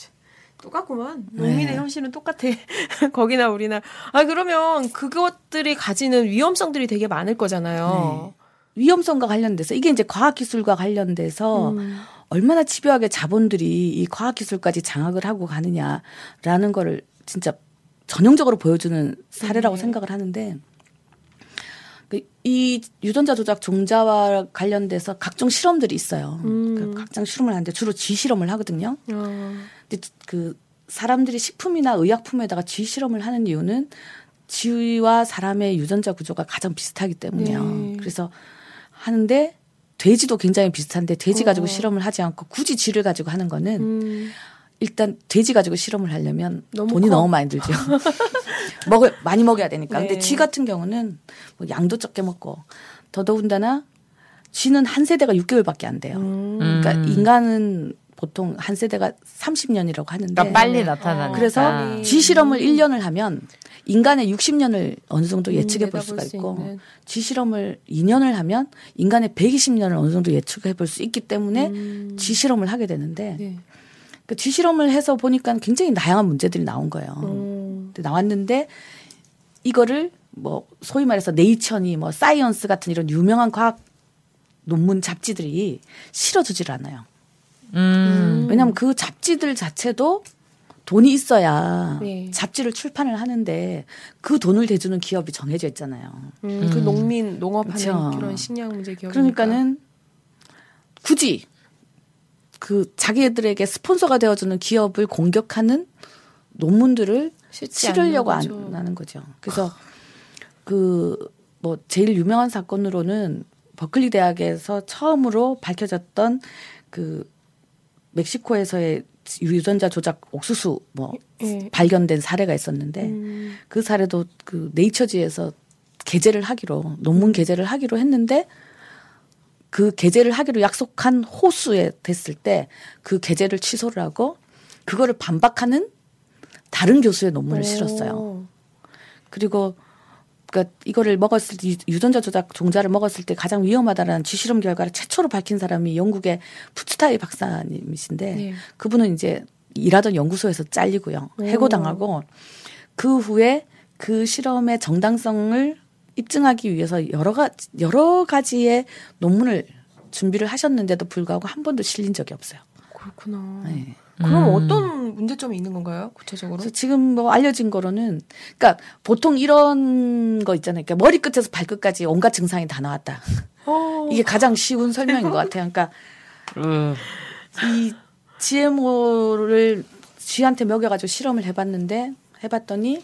똑같구만. 농민의 네. 현실은 똑같아. 거기나 우리나. 아 그러면 그것들이 가지는 위험성들이 되게 많을 거잖아요. 위험성과 관련돼서 이게 이제 과학기술과 관련돼서 음. 얼마나 집요하게 자본들이 이 과학기술까지 장악을 하고 가느냐라는 거를 진짜 전형적으로 보여주는 사례라고 네. 생각을 하는데 그이 유전자 조작 종자와 관련돼서 각종 실험들이 있어요. 음. 그 각종 실험을 하는데 주로 쥐 실험을 하거든요. 어. 근데 그 사람들이 식품이나 의약품에다가 쥐 실험을 하는 이유는 쥐와 사람의 유전자 구조가 가장 비슷하기 때문이에요. 네. 그래서 하는데 돼지도 굉장히 비슷한데 돼지 가지고 어. 실험을 하지 않고 굳이 쥐를 가지고 하는 거는 음. 일단 돼지 가지고 실험을 하려면 너무 돈이 커. 너무 많이 들죠. 먹을 많이 먹어야 되니까. 네. 근데 쥐 같은 경우는 뭐 양도 적게 먹고 더더군다나 쥐는 한 세대가 6개월밖에 안 돼요. 음. 그러니까 음. 인간은 보통 한 세대가 30년이라고 하는데 그러니까 빨리 나타나니까. 그래서 쥐 실험을 1년을 하면 인간의 60년을 어느 정도 예측해 볼 음, 수가 있고. 쥐 실험을 2년을 하면 인간의 120년을 어느 정도 예측해 볼 수 있기 때문에 음. 쥐 실험을 하게 되는데 네. 그 쥐 실험을 해서 보니까 굉장히 다양한 문제들이 나온 거예요. 음. 나왔는데 이거를 뭐 소위 말해서 네이처니 뭐 사이언스 같은 이런 유명한 과학 논문 잡지들이 실어주질 않아요. 음. 왜냐하면 그 잡지들 자체도 돈이 있어야 네. 잡지를 출판을 하는데 그 돈을 대주는 기업이 정해져 있잖아요. 음, 그 농민 농업하는 그쵸. 그런 식량 문제 기업. 그러니까는 굳이 그 자기들에게 스폰서가 되어주는 기업을 공격하는 논문들을 치르려고 안. 하는 거죠. 그래서 그 뭐 제일 유명한 사건으로는 버클리 대학에서 처음으로 밝혀졌던 그 멕시코에서의 유전자 조작 옥수수 뭐 예. 발견된 사례가 있었는데 음. 그 사례도 그 네이처지에서 게재를 하기로 논문 게재를 하기로 했는데 그 게재를 하기로 약속한 호수에 됐을 때 그 게재를 취소를 하고 그거를 반박하는 다른 교수의 논문을 실었어요. 오. 그리고 그러니까 이거를 먹었을 때 유- 유전자 조작 종자를 먹었을 때 가장 위험하다라는 쥐실험 결과를 최초로 밝힌 사람이 영국의 푸츠타이 박사님이신데 네. 그분은 이제 일하던 연구소에서 잘리고요. 오. 해고당하고 그 후에 그 실험의 정당성을 입증하기 위해서 여러 가 여러 가지의 논문을 준비를 하셨는데도 불구하고 한 번도 실린 적이 없어요. 그렇구나. 네. 그럼 음. 어떤 문제점이 있는 건가요? 구체적으로? 지금 뭐 알려진 거로는 그러니까 보통 이런 거 있잖아요. 그러니까 머리 끝에서 발끝까지 온갖 증상이 다 나왔다. 어. 이게 가장 쉬운 설명인 것 같아요. 그러니까 으, 이 GMO를 쥐한테 먹여가지고 실험을 해봤는데 해봤더니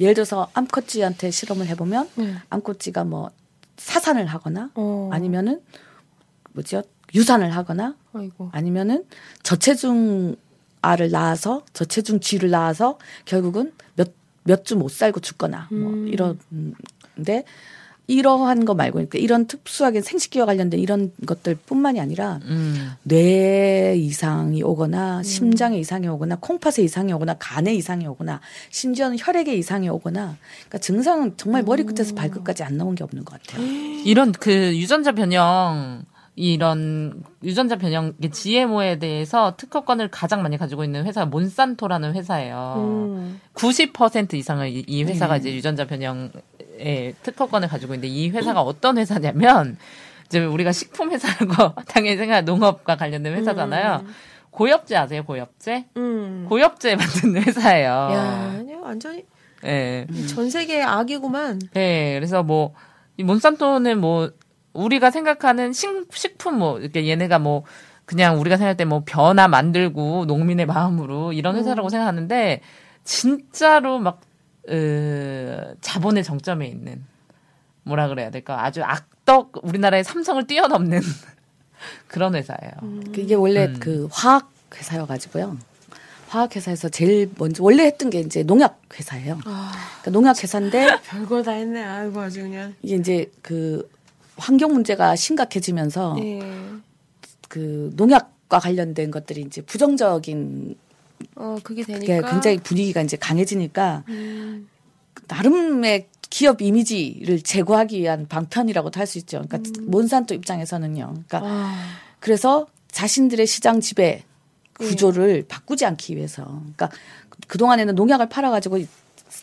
예를 들어서 암컷쥐한테 실험을 해보면 네. 암컷쥐가 뭐 사산을 하거나 어. 아니면은 뭐죠 유산을 하거나 아이고. 아니면은 저체중 알을 낳아서 저체중 쥐를 낳아서 결국은 몇 몇 주 못 살고 죽거나 뭐 음. 이런데 이러한 거 말고 그러니까 이런 특수하게 생식기와 관련된 이런 것들뿐만이 아니라 음. 뇌 이상이 오거나 심장에 이상이 오거나 콩팥에 이상이 오거나 간에 이상이 오거나 심지어는 혈액에 이상이 오거나 그러니까 증상은 정말 머리끝에서 발끝까지 안 나온 게 없는 것 같아요. 이런 그 유전자 변형 이런 유전자 변형 GMO에 대해서 특허권을 가장 많이 가지고 있는 회사가 몬산토라는 회사예요. 음. 90% 이상을 이, 이 회사가 네. 이제 유전자 변형의 특허권을 가지고 있는데 이 회사가 어떤 회사냐면 이제 우리가 식품 회사라고 당연히 생각 농업과 관련된 회사잖아요. 고엽제 아세요? 고엽제? 음. 고엽제 만드는 회사예요. 야, 그냥 완전히 예. 전 세계 악이구만. 네, 그래서 뭐, 이 몬산토는 뭐, 우리가 생각하는 식, 식품 뭐, 이렇게 얘네가 뭐, 그냥 우리가 생각할 때 뭐, 변화 만들고 농민의 마음으로 이런 회사라고 생각하는데, 진짜로 막, 으, 자본의 정점에 있는, 뭐라 그래야 될까. 아주 악덕, 우리나라의 삼성을 뛰어넘는 그런 회사예요. 그 이게 원래 음. 그 화학 회사여가지고요. 화학 회사에서 제일 먼저 원래 했던 게 이제 농약 회사예요. 아, 그러니까 농약 회사인데 별거 다 했네. 아이고 아주 그냥. 이게 이제 그 환경 문제가 심각해지면서 예. 그 농약과 관련된 것들이 이제 부정적인 어, 그게 게 되니까. 굉장히 분위기가 이제 강해지니까 음. 나름의 기업 이미지를 제고하기 위한 방편이라고도 할 수 있죠. 그러니까 몬산토 입장에서는요. 그러니까 아, 그래서 자신들의 시장 지배 구조를 바꾸지 않기 위해서. 그러니까 그동안에는 농약을 팔아가지고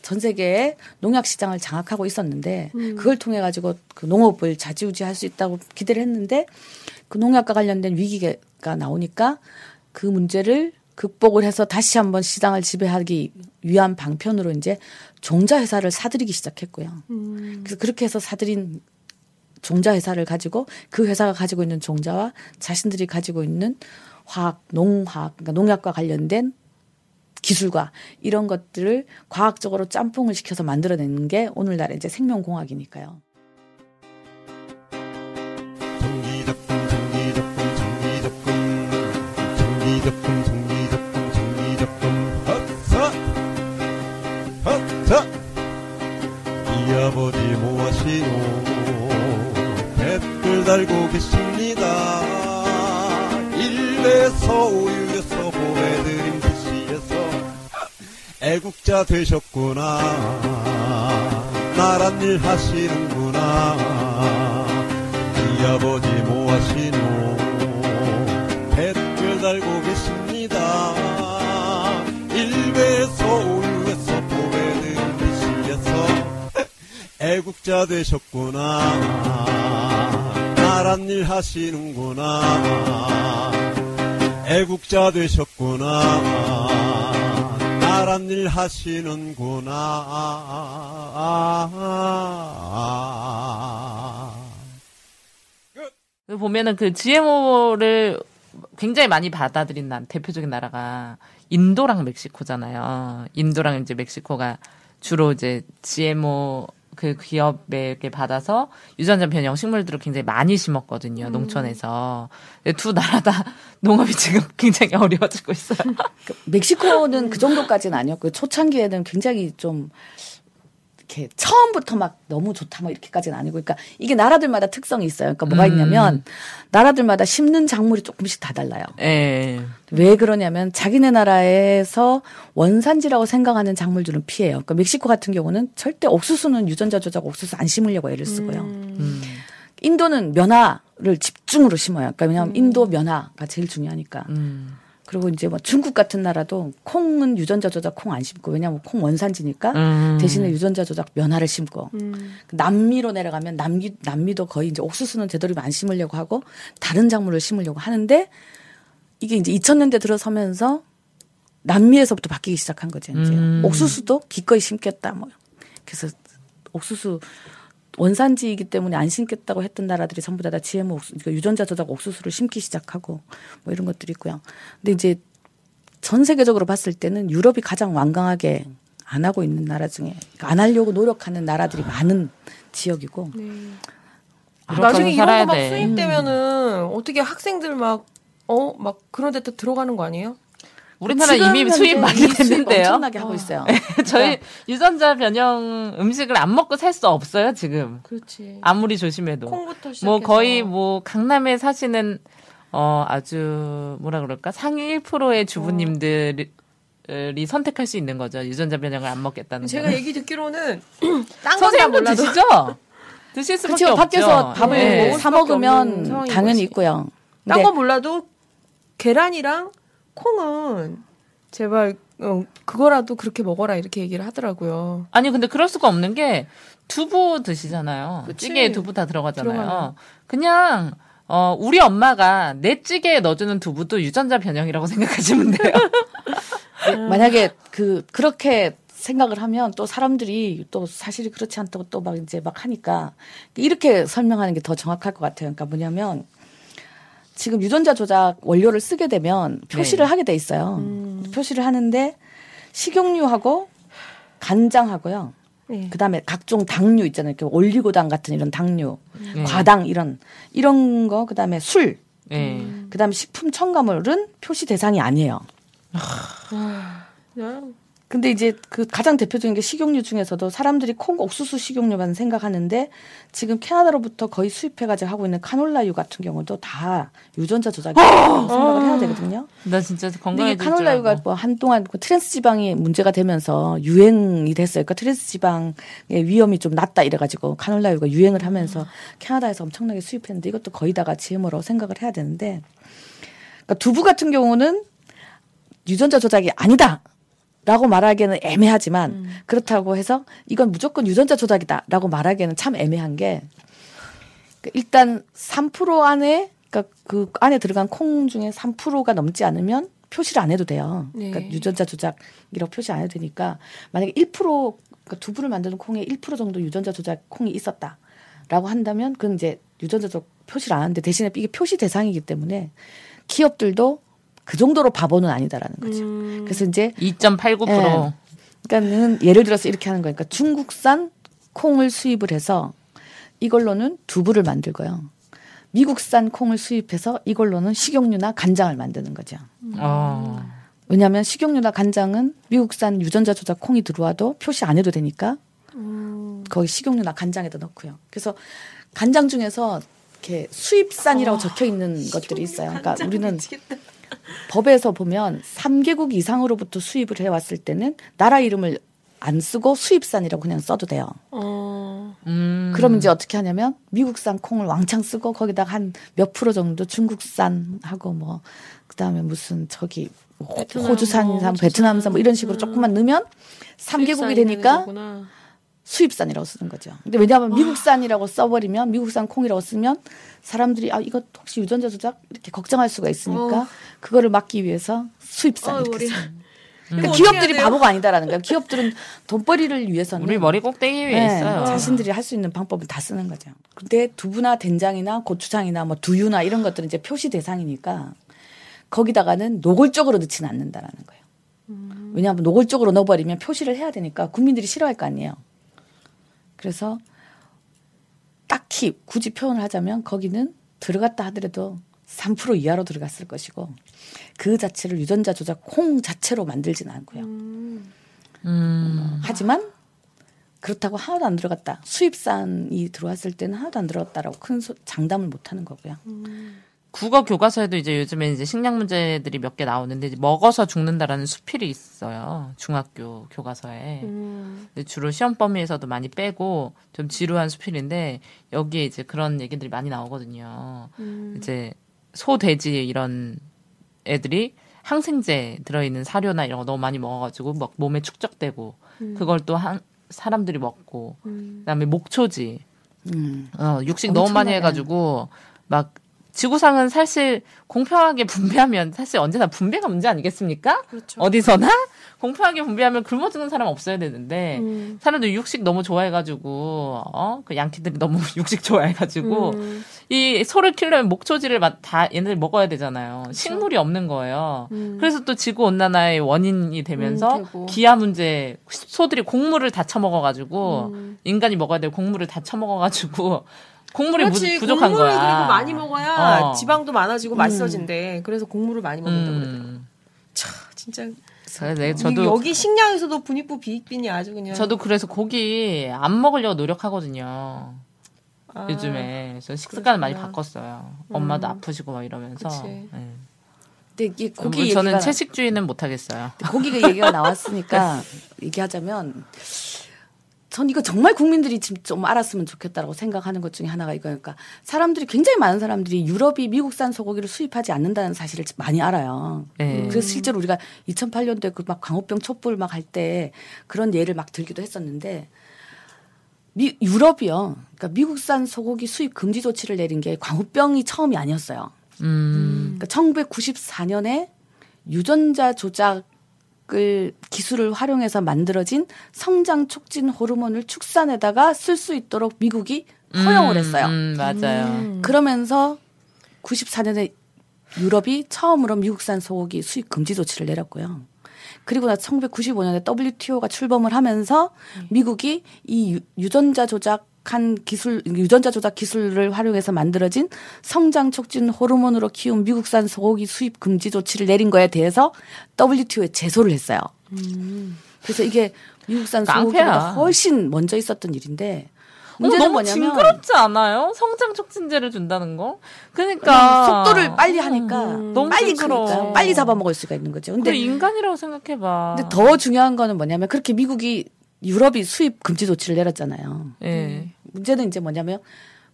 전 세계의 농약 시장을 장악하고 있었는데 그걸 통해 가지고 그 농업을 좌지우지할 수 있다고 기대를 했는데 그 농약과 관련된 위기가 나오니까 그 문제를 극복을 해서 다시 한번 시장을 지배하기 위한 방편으로 이제 종자 회사를 사들이기 시작했고요. 음. 그래서 그렇게 해서 사들인 종자 회사를 가지고 그 회사가 가지고 있는 종자와 자신들이 가지고 있는 화학, 농화학, 그러니까 농약과 관련된 기술과 이런 것들을 과학적으로 짬뽕을 시켜서 만들어내는 게 오늘날의 이제 생명공학이니까요. 아버지 뭐하시노 댓글 달고 계십니다. 일베서 우유에서 글씨에서 애국자 되셨구나. 나란 일 하시는구나. 이 아버지 뭐하시노. 댓글 달고 계십니다. 일베에서 우유에서 보내는 글씨에서. 애국자 되셨구나. 나란 일 하시는구나. 애국자 되셨구나 나란 일 하시는구나 보면은 그 GMO를 굉장히 많이 받아들인 난 대표적인 나라가 인도랑 멕시코잖아요. 인도랑 이제 멕시코가 주로 이제 GMO 그 기업에게 받아서 유전자 변형 식물들을 굉장히 많이 심었거든요. 농촌에서. 근데 두 나라 다 농업이 지금 굉장히 어려워지고 있어요. 그 멕시코는 그 정도까지는 아니었고요. 초창기에는 굉장히 좀 이렇게 처음부터 막 너무 좋다 뭐 이렇게까지는 아니고 그러니까 이게 나라들마다 특성이 있어요. 그러니까 뭐가 음. 있냐면 나라들마다 심는 작물이 조금씩 다 달라요. 예. 왜 그러냐면 자기네 나라에서 원산지라고 생각하는 작물들은 피해요. 그러니까 멕시코 같은 경우는 절대 옥수수는 유전자 조작 옥수수 안 심으려고 애를 쓰고요. 음. 인도는 면화를 집중으로 심어요. 그러니까 왜냐하면 인도 면화가 제일 중요하니까. 음. 그리고 이제 뭐 중국 같은 나라도 콩은 유전자 조작 콩 안 심고 왜냐하면 콩 원산지니까 음. 대신에 유전자 조작 면화를 심고 음. 남미로 내려가면 남미 남미도 거의 이제 옥수수는 되도록이면 안 심으려고 하고 다른 작물을 심으려고 하는데 이게 이제 2000년대 들어서면서 남미에서부터 바뀌기 시작한 거죠. 이제 음. 옥수수도 기꺼이 심겠다 뭐. 그래서 옥수수 원산지이기 때문에 안 심겠다고 했던 나라들이 전부 다, 다 GMO 옥수, 그러니까 유전자 조작 옥수수를 심기 시작하고 뭐 이런 것들이 있고요. 근데 이제 전 세계적으로 봤을 때는 유럽이 가장 완강하게 안 하고 있는 나라 중에 그러니까 안 하려고 노력하는 나라들이 많은 지역이고 유럽 나중에 이런 거막 돼. 수입되면은 어떻게 학생들 막 어 막 그런 데또 들어가는 거 아니에요? 우리나라 이미 수입 많이 됐는데요. 엄청나게 하고 있어요. 저희 유전자 변형 음식을 안 먹고 살 수 없어요 지금. 그렇지. 아무리 조심해도. 콩부터 시작해서 뭐 거의 뭐 강남에 사시는 어 아주 뭐라 그럴까 상위 1%의 주부님들이 선택할 수 있는 거죠 유전자 변형을 안 먹겠다는 제가 거는. 얘기 듣기로는 몰라도 드시죠? 드실 수밖에 그렇죠. 없죠. 밖에서 밥을 예. 먹을 사 먹으면 당연히 거지. 있고요. 딴 근데 건 몰라도 계란이랑 콩은 제발 어, 그거라도 그렇게 먹어라 이렇게 얘기를 하더라고요. 아니 근데 그럴 수가 없는 게 두부 드시잖아요. 그치. 찌개에 두부 다 들어가잖아요. 들어가요. 그냥 어 우리 엄마가 내 찌개에 넣어주는 두부도 유전자 변형이라고 생각하시면 돼요. 만약에 그 그렇게 생각을 하면 또 사람들이 또 사실이 그렇지 않다고 또 막 이제 막 하니까 이렇게 설명하는 게 더 정확할 것 같아요. 그러니까 뭐냐면 지금 유전자 조작 원료를 쓰게 되면 표시를 네. 하게 돼 있어요. 표시를 하는데 식용유하고 간장하고요. 네. 그다음에 각종 당류 있잖아요. 이렇게 올리고당 같은 이런 당류, 네. 과당 이런 이런 거 그다음에 술, 예. 그다음에 식품 첨가물은 표시 대상이 아니에요. 그냥 근데 이제 그 가장 대표적인 게 식용유 중에서도 사람들이 콩 옥수수 식용유만 생각하는데 지금 캐나다로부터 거의 수입해가지고 하고 있는 카놀라유 같은 경우도 다 유전자 조작이라고 생각을 해야 되거든요. 나 진짜 근데 건강해질 이게 카놀라유가 줄뭐 한동안 그 트랜스 지방이 문제가 되면서 유행이 됐어요. 그러니까 트랜스 지방의 위험이 좀 낮다 이래가지고 카놀라유가 유행을 하면서 캐나다에서 엄청나게 수입했는데 이것도 거의 다가 GMO라고 생각을 해야 되는데 그러니까 두부 같은 경우는 유전자 조작이 아니다. 라고 말하기에는 애매하지만 그렇다고 해서 이건 무조건 유전자 조작이다라고 말하기에는 참 애매한 게그 일단 3% 안에 그러니까 그 안에 들어간 콩 중에 3%가 넘지 않으면 표시를 안 해도 돼요. 네. 그러니까 유전자 조작이라고 표시 안 해도 되니까 만약에 1% 그러니까 두부를 만드는 콩에 1% 정도 유전자 조작 콩이 있었다라고 한다면 그건 이제 유전자 조작 표시를 안 하는데 대신에 이게 표시 대상이기 때문에 기업들도 그 정도로 바보는 아니다라는 거죠. 음. 그래서 이제 2.89%. 예. 그러니까는 예를 들어서 이렇게 하는 거니까 중국산 콩을 수입을 해서 이걸로는 두부를 만들고요. 미국산 콩을 수입해서 이걸로는 식용유나 간장을 만드는 거죠. 어. 왜냐하면 식용유나 간장은 미국산 유전자 조작 콩이 들어와도 표시 안 해도 되니까 거기 식용유나 간장에다 넣고요. 그래서 간장 중에서 이렇게 수입산이라고 적혀 있는 것들이 있어요. 그러니까 우리는 법에서 보면 3개국 이상으로부터 수입을 해왔을 때는 나라 이름을 안 쓰고 수입산이라고 그냥 써도 돼요. 어. 음. 그럼 이제 어떻게 하냐면 미국산 콩을 왕창 쓰고 거기다가 한 몇 프로 정도 중국산 하고 뭐 그다음에 무슨 저기 호- 베트남 호주산, 뭐, 산, 호주산. 베트남산 뭐 이런 식으로 조금만 넣으면 3개국이 되니까 거구나. 수입산이라고 쓰는 거죠. 근데 왜냐하면 미국산이라고 써버리면 미국산 콩이라고 쓰면 사람들이 아 이거 혹시 유전자 조작 이렇게 걱정할 수가 있으니까 어. 그거를 막기 위해서 수입산 어, 이렇게. 이거 그러니까 기업들이? 바보가 아니다라는 거예요. 기업들은 돈벌이를 위해서는 우리 머리 꼭대기 위에 네, 있어요. 자신들이 할 수 있는 방법을 다 쓰는 거죠. 근데 두부나 된장이나 고추장이나 뭐 두유나 이런 것들은 이제 표시 대상이니까 거기다가는 노골적으로 넣지는 않는다라는 거예요. 왜냐하면 노골적으로 넣어버리면 표시를 해야 되니까 국민들이 싫어할 거 아니에요. 그래서 딱히 굳이 표현을 하자면 거기는 들어갔다 하더라도 3% 이하로 들어갔을 것이고 그 자체를 유전자 조작 콩 자체로 만들지는 않고요. 음. 하지만 그렇다고 하나도 안 들어갔다. 수입산이 들어왔을 때는 하나도 안 들어갔다라고 큰 소- 장담을 못 하는 거고요. 국어 교과서에도 이제 요즘에 이제 식량 문제들이 몇 개 나오는데 이제 먹어서 죽는다라는 수필이 있어요. 중학교 교과서에. 음. 근데 주로 시험 범위에서도 많이 빼고 좀 지루한 수필인데 여기에 이제 그런 얘기들이 많이 나오거든요. 음. 이제 소, 돼지 이런 애들이 항생제 들어있는 사료나 이런 거 너무 많이 먹어가지고 막 몸에 축적되고 그걸 또 한, 사람들이 먹고 그다음에 목초지 음. 어, 육식 너무 많이. 해가지고 막 지구상은 사실 공평하게 분배하면 사실 언제나 분배가 문제 아니겠습니까? 그렇죠. 어디서나 공평하게 분배하면 굶어 죽는 사람 없어야 되는데 음. 사람들 육식 너무 좋아해가지고 어그 양키들이 너무 육식 좋아해가지고 음. 이 소를 키우려면 목초지를 마- 다 얘네들 먹어야 되잖아요. 식물이 없는 거예요. 음. 그래서 또 지구 온난화의 원인이 되면서 음. 기아 문제 소들이 곡물을 다 처먹어가지고 음. 인간이 먹어야 될 곡물을 다 처먹어가지고 곡물이 부, 그렇지. 부 족한 곡물을 거야. 그리고 많이 먹어야 어. 지방도 많아지고 맛있어진대. 그래서 곡물을 많이 먹는다고 그러더라고. 음. 차, 진짜. 그래서 네, 저도 저도 여기 식량에서도 분익부 비익빈이 아주 그냥. 저도 그래서 고기 안 먹으려고 노력하거든요. 아, 요즘에 그래서 식습관을 많이. 바꿨어요. 엄마도 음. 아프시고 막 이러면서. 네. 근데 이게 고기 얘기가 저는 채식주의는 못 하겠어요. 고기가 얘기가 나왔으니까 얘기하자면 전 이거 정말 국민들이 지금 좀 알았으면 좋겠다라고 생각하는 것 중에 하나가 이거니까 사람들이 굉장히 많은 사람들이 유럽이 미국산 소고기를 수입하지 않는다는 사실을 많이 알아요. 네. 그래서 실제로 우리가 2008년도에 그 막 광우병 촛불 막 할 때 그런 예를 막 들기도 했었는데 미, 유럽이요. 그러니까 미국산 소고기 수입 금지 조치를 내린 게 광우병이 처음이 아니었어요. 음. 그러니까 1994년에 유전자 조작 을 기술을 활용해서 만들어진 성장 촉진 호르몬을 축산에다가 쓸 수 있도록 미국이 허용을 했어요. 음, 맞아요. 음. 그러면서 94년에 유럽이 처음으로 미국산 소고기 수입 금지 조치를 내렸고요. 그리고 나서 1995년에 WTO가 출범을 하면서 미국이 이 유- 유전자 조작 한 기술, 유전자 조작 기술을 활용해서 만들어진 성장 촉진 호르몬으로 키운 미국산 소고기 수입 금지 조치를 내린 거에 대해서 WTO에 제소를 했어요. 그래서 이게 미국산 소고기보다. 훨씬 먼저 있었던 일인데 문제는 너무 뭐냐면 징그럽지 않아요? 성장 촉진제를 준다는 거? 그러니까 속도를 빨리 하니까 너무 빨리 징그러워. 크니까 빨리 잡아먹을 수가 있는 거죠. 근데 인간이라고 생각해봐. 근데 더 중요한 거는 뭐냐면 그렇게 미국이 유럽이 수입 금지 조치를 내렸잖아요. 예. 문제는 이제 뭐냐면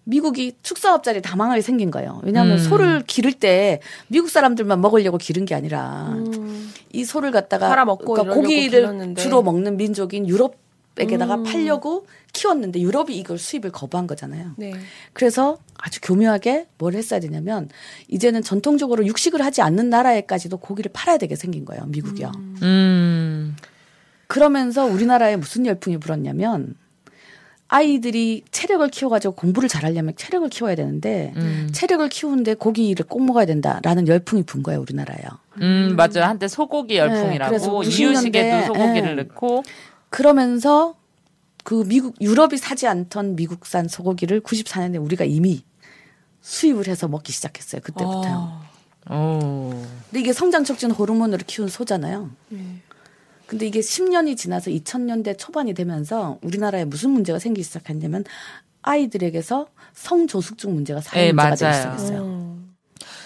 미국이 축사업자들이 다 망하게 생긴 거예요. 왜냐하면 음. 소를 기를 때 미국 사람들만 먹으려고 기른 게 아니라 음. 이 소를 갖다가 팔아먹고 그러니까 고기를 길렀는데. 주로 먹는 민족인 유럽에게다가 음. 팔려고 키웠는데 유럽이 이걸 수입을 거부한 거잖아요. 네. 그래서 아주 교묘하게 뭘 했어야 되냐면 이제는 전통적으로 육식을 하지 않는 나라에까지도 고기를 팔아야 되게 생긴 거예요. 미국이요. 음. 그러면서 우리나라에 무슨 열풍이 불었냐면 아이들이 체력을 키워가지고 공부를 잘하려면 체력을 키워야 되는데 음. 체력을 키우는데 고기를 꼭 먹어야 된다라는 열풍이 분 거예요 우리나라에요. 음, 맞아요. 한때 소고기 그래서 열풍이라고 90년대, 이유식에도 소고기를 예. 넣고 그러면서 그 미국 유럽이 사지 않던 미국산 소고기를 94년에 우리가 이미 수입을 해서 먹기 시작했어요 그때부터요. 오. 근데 이게 성장 촉진 호르몬으로 키운 소잖아요. 네. 근데 이게 10년이 지나서 2000년대 초반이 되면서 우리나라에 무슨 문제가 생기기 시작했냐면 아이들에게서 성조숙증 문제가 사회 네, 문제가 되기 맞아요. 시작했어요. 음.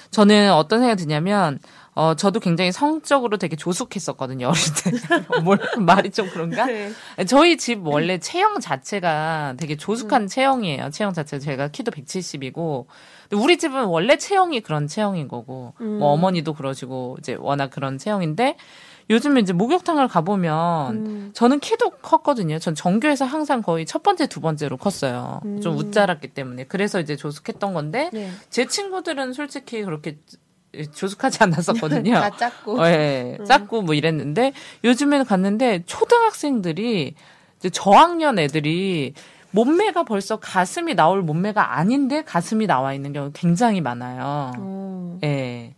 저는 어떤 생각이 드냐면 어 저도 굉장히 성적으로 되게 조숙했었거든요 어릴 때. 뭘 말이 좀 그런가? 네. 저희 집 원래 체형 자체가 되게 조숙한 체형이에요. 체형 자체 제가 키도 170이고 우리 집은 원래 체형이 그런 체형인 거고 뭐 어머니도 그러시고 이제 워낙 그런 체형인데 요즘에 이제 목욕탕을 가보면 음. 저는 키도 컸거든요. 전 전교에서 항상 거의 첫 번째, 두 번째로 컸어요. 좀 웃자랐기 때문에. 그래서 이제 조숙했던 건데 네. 제 친구들은 솔직히 그렇게 조숙하지 않았었거든요. 다 작고. 어, 예, 작고 뭐 이랬는데 요즘에는 갔는데 초등학생들이 이제 저학년 애들이 몸매가 벌써 가슴이 나올 몸매가 아닌데 가슴이 나와 있는 경우 가 굉장히 많아요. 음. 예.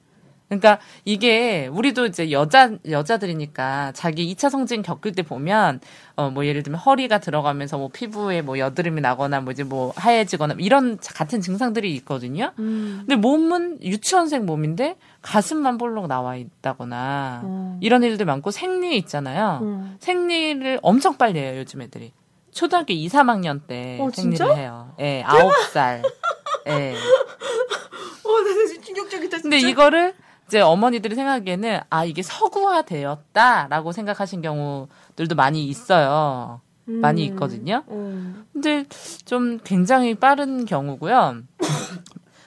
그러니까 이게 우리도 이제 여자 여자들이니까 자기 2차 성징 겪을 때 보면 어 뭐 예를 들면 허리가 들어가면서 뭐 피부에 뭐 여드름이 나거나 뭐 이제 뭐 하얘지거나 이런 같은 증상들이 있거든요. 음. 근데 몸은 유치원생 몸인데 가슴만 볼록 나와 있다거나 음. 이런 일들 많고 생리 있잖아요. 음. 생리를 엄청 빨리 해요, 요즘 애들이. 초등학교 2, 3학년 때 어, 생리를 진짜? 해요. 예, 9살. 예. 어, 나 진짜 충격적이다. 근데 진짜. 이거를 이제 어머니들이 생각하기에는 아 이게 서구화되었다라고 생각하신 경우들도 많이 있어요. 많이 음. 있거든요. 음. 근데 좀 굉장히 빠른 경우고요.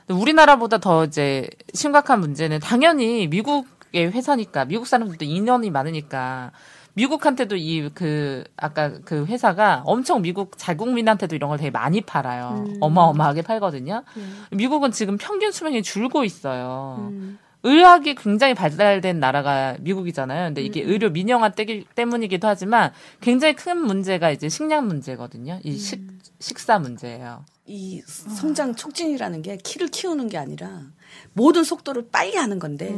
우리나라보다 더 이제 심각한 문제는 당연히 미국 미국의 회사니까 미국 사람들도 인연이 많으니까 미국한테도 이 그 아까 그 회사가 엄청 미국 자국민한테도 이런 걸 되게 많이 팔아요. 어마어마하게 팔거든요. 미국은 지금 평균 수명이 줄고 있어요. 의학이 굉장히 발달된 나라가 미국이잖아요. 근데 이게 의료 민영화 때문이기도 하지만 굉장히 큰 문제가 이제 식량 문제거든요. 이 식, 식사 문제예요. 이 성장 촉진이라는 게 키를 키우는 게 아니라 모든 속도를 빨리 하는 건데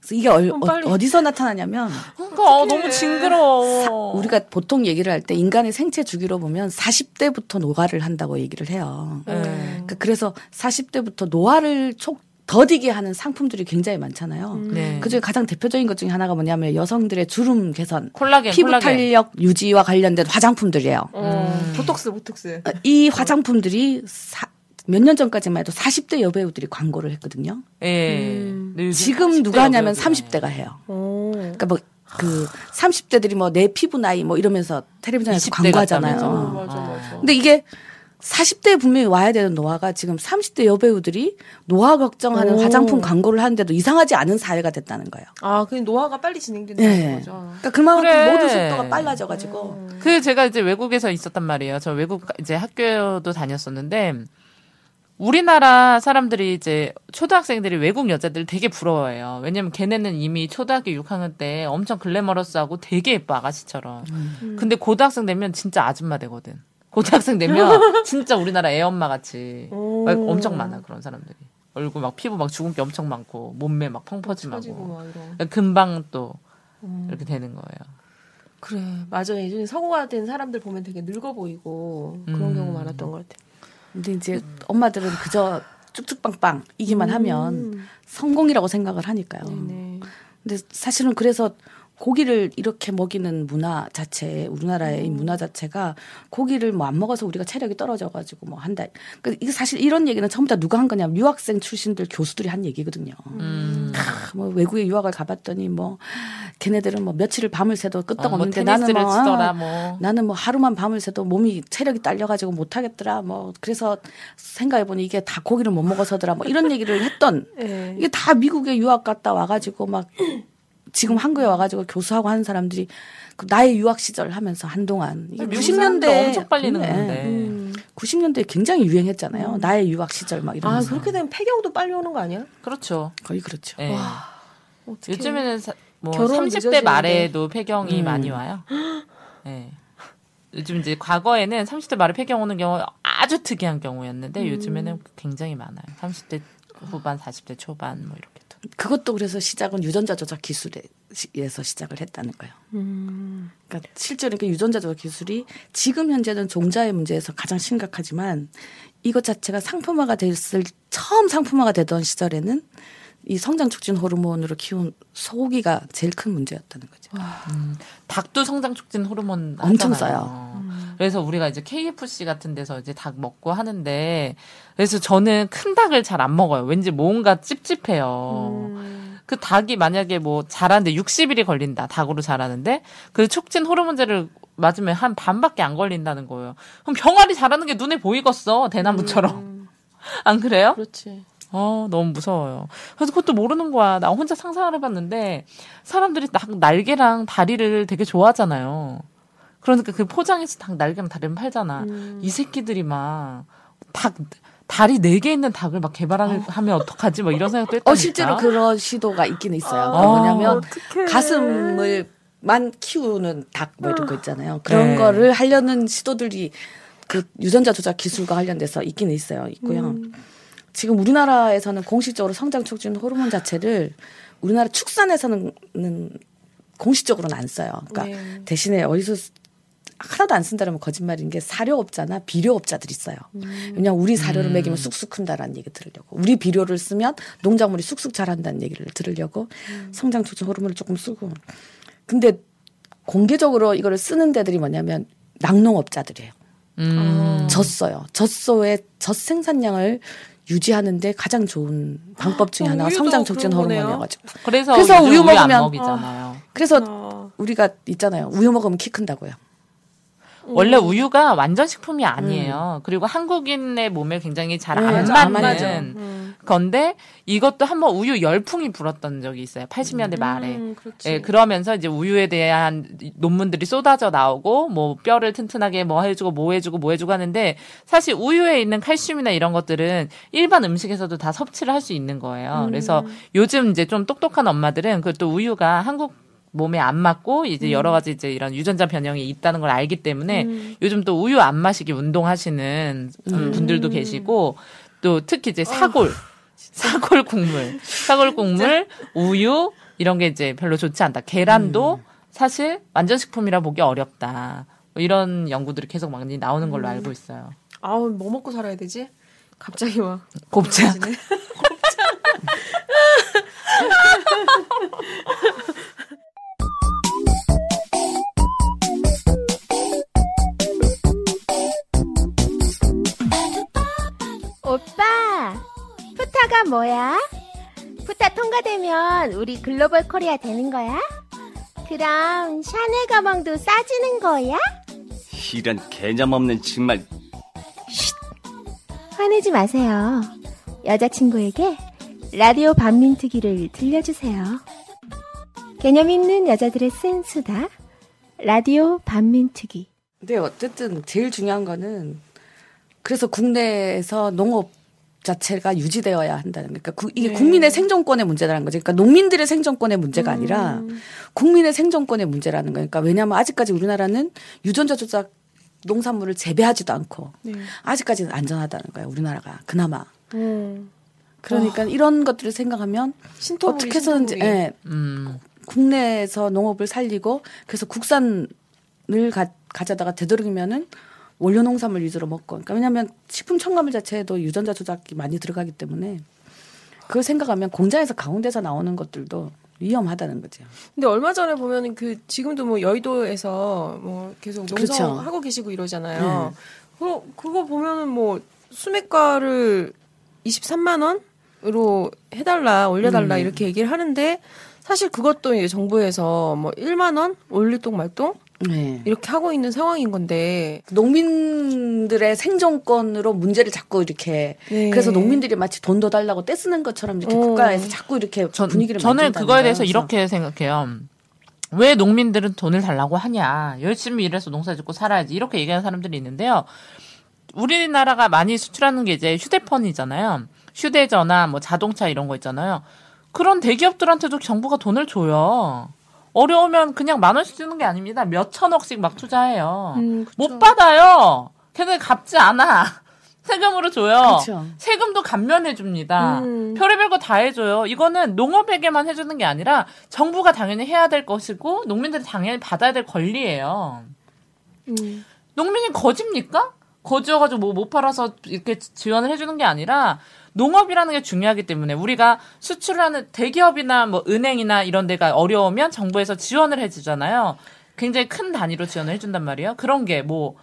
그래서 이게 어, 디서 나타나냐면 그러니까 어, 너무 징그러워. 우리가 보통 얘기를 할 때 인간의 생체 주기로 보면 40대부터 노화를 한다고 얘기를 해요. 네. 그러니까 그래서 40대부터 노화를 촉 더디게 하는 상품들이 굉장히 많잖아요. 네. 그중에 가장 대표적인 것 중에 하나가 뭐냐면 여성들의 주름 개선, 콜라겐, 피부 콜라겐. 탄력 유지와 관련된 화장품들이에요. 어, 보톡스, 보톡스. 어, 이 화장품들이 몇년 전까지만 해도 40대 여배우들이 광고를 했거든요. 예. 음. 지금 30대 누가 하냐면 여배우들은 30대가 해요. 오. 그러니까 뭐 그 30대들이 뭐 내 피부 나이 뭐 이러면서 텔레비전에서 20대 광고하잖아요. 맞아, 맞아. 근데 이게 40대에 분명히 와야 되는 노화가 지금 30대 여배우들이 노화 걱정하는 오. 화장품 광고를 하는데도 이상하지 않은 사회가 됐다는 거예요. 아, 그 노화가 빨리 진행된다는 네. 거죠. 그러니까 그만큼 그래. 모든 속도가 빨라져가지고 그 제가 이제 외국에서 있었단 말이에요. 저 외국 이제 학교도 다녔었는데 우리나라 사람들이 이제 초등학생들이 외국 여자들 되게 부러워해요. 왜냐면 걔네는 이미 초등학교 6학년 때 엄청 글래머러스하고 되게 예뻐 아가씨처럼. 근데 고등학생 되면 진짜 아줌마 되거든. 고등학생 되면 진짜 우리나라 애엄마 같이 엄청 많아 그런 사람들이. 얼굴 막 피부 막 주근깨 엄청 많고 몸매 막 펑퍼짐하고 막 이런. 금방 또 이렇게 되는 거예요. 그래, 맞아요. 예전에 서구가 된 사람들 보면 되게 늙어 보이고 그런 음. 경우 많았던 것 같아요. 근데 이제 엄마들은 그저 쭉쭉빵빵 이기만 하면 성공이라고 생각을 하니까요. 음. 네. 근데 사실은 그래서 고기를 이렇게 먹이는 문화 자체, 우리나라의 이 문화 자체가 고기를 뭐 안 먹어서 우리가 체력이 떨어져가지고 뭐 한다. 그러니까 이게 사실 이런 얘기는 처음부터 누가 한 거냐면 유학생 출신들 교수들이 한 얘기거든요. 음. 아, 뭐 외국에 유학을 가봤더니 뭐 걔네들은 뭐 며칠을 밤을 새도 끄떡 어, 뭐 없는데 나는 테니스를 뭐 치더라 아, 뭐. 나는 뭐 하루만 밤을 새도 몸이 체력이 딸려가지고 못하겠더라. 뭐 그래서 생각해보니 이게 다 고기를 못 먹어서더라. 뭐 이런 얘기를 했던 네. 이게 다 미국에 유학 갔다 와가지고 막 지금 한국에 와가지고 교수하고 하는 사람들이 그 나의 유학 시절 하면서 한동안 이게 미국 사람들 90년대 엄청 빨리 늙는데. 음. 90년대에 굉장히 유행했잖아요. 나의 유학 시절 막 아, 이러면서 그렇게 되면 폐경도 빨리 오는 거 아니야? 그렇죠. 거의 그렇죠. 예. 어떡해. 요즘에는 사- 뭐 결혼 30대 늦어지는데. 말에도 폐경이 음. 많이 와요. 예. 요즘 이제 과거에는 30대 말에 폐경 오는 경우 아주 특이한 경우였는데 음. 요즘에는 굉장히 많아요. 30대 후반, 40대 초반 뭐 이렇게 또. 그것도 그래서 시작은 유전자 조작 기술에서 시작을 했다는 거예요. 음. 그러니까 실제로 그 유전자 조작 기술이 지금 현재는 종자의 문제에서 가장 심각하지만 이것 자체가 상품화가 됐을 처음 상품화가 되던 시절에는 이 성장 촉진 호르몬으로 키운 소고기가 제일 큰 문제였다는 거죠. 닭도 성장 촉진 호르몬 엄청 하잖아요. 그래서 우리가 이제 KFC 같은 데서 이제 닭 먹고 하는데 그래서 저는 큰 닭을 잘 안 먹어요. 왠지 뭔가 찝찝해요. 그 닭이 만약에 뭐 자라는데 60일이 걸린다. 닭으로 자라는데 그 촉진 호르몬제를 맞으면 한 반밖에 안 걸린다는 거예요. 그럼 병아리 자라는 게 눈에 보이겠어. 대나무처럼. 안 그래요? 그렇지. 어, 너무 무서워요. 그래서 그것도 모르는 거야. 나 혼자 상상을 해봤는데, 사람들이 닭 날개랑 다리를 되게 좋아하잖아요. 그러니까 그 포장해서 닭 날개랑 다리를 팔잖아. 이 새끼들이 막, 닭, 다리 네 개 있는 닭을 막 개발하면 어떡하지? 막 이런 생각도 했다니까. 어 실제로 그런 시도가 있긴 있어요. 아, 뭐냐면 어떡해. 가슴을 만 키우는 닭 뭐 이런 거 있잖아요. 그런 네. 거를 하려는 시도들이 그 유전자 조작 기술과 관련돼서 있기는 있어요. 있고요. 지금 우리나라에서는 공식적으로 성장 촉진 호르몬 자체를 우리나라 축산에서는 는 공식적으로는 안 써요. 그러니까 네. 대신에 어디서 쓰- 하나도 안 쓴다라면 거짓말인 게 사료업자나 비료업자들이 써요. 왜냐하면 우리 사료를 먹이면 쑥쑥 큰다라는 얘기 들으려고. 우리 비료를 쓰면 농작물이 쑥쑥 자란다는 얘기를 들으려고 성장 촉진 호르몬을 조금 쓰고. 근데 공개적으로 이거를 쓰는 데들이 뭐냐면 낙농업자들이에요. 음. 젖소요. 젖소의 젖 생산량을 유지하는데 가장 좋은 방법 중에 어, 하나가 성장 촉진. 호르몬이어가지고. 그래서, 그래서 우유 우유 안 먹으면- 먹이잖아요. 그래서 아. 우리가 있잖아요. 우유 먹으면 키 큰다고요. 원래 우유가 완전 식품이 아니에요. 그리고 한국인의 몸에 굉장히 잘 안 맞아, 안 맞는 맞아. 음. 건데 이것도 한번 우유 열풍이 불었던 적이 있어요. 80년대 말에. 음. 예, 그러면서 이제 우유에 대한 논문들이 쏟아져 나오고 뭐 뼈를 튼튼하게 뭐 해주고 뭐 해주고 뭐 해주고 하는데 사실 우유에 있는 칼슘이나 이런 것들은 일반 음식에서도 다 섭취를 할 수 있는 거예요. 그래서 요즘 이제 좀 똑똑한 엄마들은 그또 우유가 한국 몸에 안 맞고 이제 여러 가지 이제 이런 유전자 변형이 있다는 걸 알기 때문에 요즘 또 우유 안 마시기 운동하시는 음, 분들도 계시고 또 특히 이제 사골 사골 국물 사골 국물 우유 이런 게 이제 별로 좋지 않다. 계란도 사실 완전 식품이라 보기 어렵다. 뭐 이런 연구들이 계속 많이 나오는 걸로 알고 있어요. 아우 뭐 먹고 살아야 되지? 갑자기 와. 곱창. 오빠, 푸타가 뭐야? 푸타 통과되면 우리 글로벌 코리아 되는 거야? 그럼 샤넬 가방도 싸지는 거야? 이런 개념 없는 정말 화내지 마세요. 여자친구에게 라디오 반민특위를 들려주세요. 개념 있는 여자들의 쓴 수다. 라디오 반민특위. 근데 어쨌든 제일 중요한 거는 그래서 국내에서 농업 자체가 유지되어야 한다는 거. 그러니까 구- 이게 국민의 생존권의 문제라는 거죠. 그러니까 농민들의 생존권의 문제가 아니라 국민의 생존권의 문제라는 거니까 왜냐하면 아직까지 우리나라는 유전자 조작 농산물을 재배하지도 않고 아직까지는 안전하다는 거예요. 우리나라가 그나마. 음. 그러니까 이런 것들을 생각하면 신토부리, 어떻게 해서든지. 예, 음. 국내에서 농업을 살리고 그래서 국산을 가, 가져다가 되도록이면은 원료 농산물 위주로 먹고 그러니까 왜냐하면 식품 첨가물 자체에도 유전자 조작이 많이 들어가기 때문에 그걸 생각하면 공장에서 가운데서 나오는 것들도 위험하다는 거죠. 근데 얼마 전에 보면은 그 지금도 뭐 여의도에서 뭐 계속 농성 그렇죠. 하고 계시고 이러잖아요. 그거 그거 보면은 뭐 수매가를 23만 원으로 해달라 올려달라 이렇게 얘기를 하는데 사실 그것도 이제 정부에서 뭐 1만 원 올릴동 말동 네. 이렇게 하고 있는 상황인 건데 농민들의 생존권으로 문제를 자꾸 이렇게 네. 그래서 농민들이 마치 돈 더 달라고 떼쓰는 것처럼 이렇게 어. 국가에서 자꾸 이렇게 전, 분위기를 저는 그거에 대해서 거예요. 이렇게 생각해요. 왜 농민들은 돈을 달라고 하냐. 열심히 일해서 농사 짓고 살아야지. 이렇게 얘기하는 사람들이 있는데요. 우리나라가 많이 수출하는 게 이제 휴대폰이잖아요. 휴대전화, 뭐 자동차 이런 거 있잖아요. 그런 대기업들한테도 정부가 돈을 줘요. 어려우면 그냥 만 원씩 주는 게 아닙니다. 몇 천억씩 막 투자해요. 음, 그쵸. 못 받아요. 걔네 갚지 않아. 세금으로 줘요. 그렇죠. 세금도 감면해 줍니다. 음. 별의별 거 다 해줘요. 이거는 농업에게만 해주는 게 아니라 정부가 당연히 해야 될 것이고 농민들이 당연히 받아야 될 권리예요. 음. 농민이 거짓입니까? 거지여가지고 뭐 못 팔아서 이렇게 지원을 해주는 게 아니라 농업이라는 게 중요하기 때문에 우리가 수출하는 대기업이나 뭐 은행이나 이런 데가 어려우면 정부에서 지원을 해주잖아요. 굉장히 큰 단위로 지원을 해준단 말이에요. 그런 게 뭐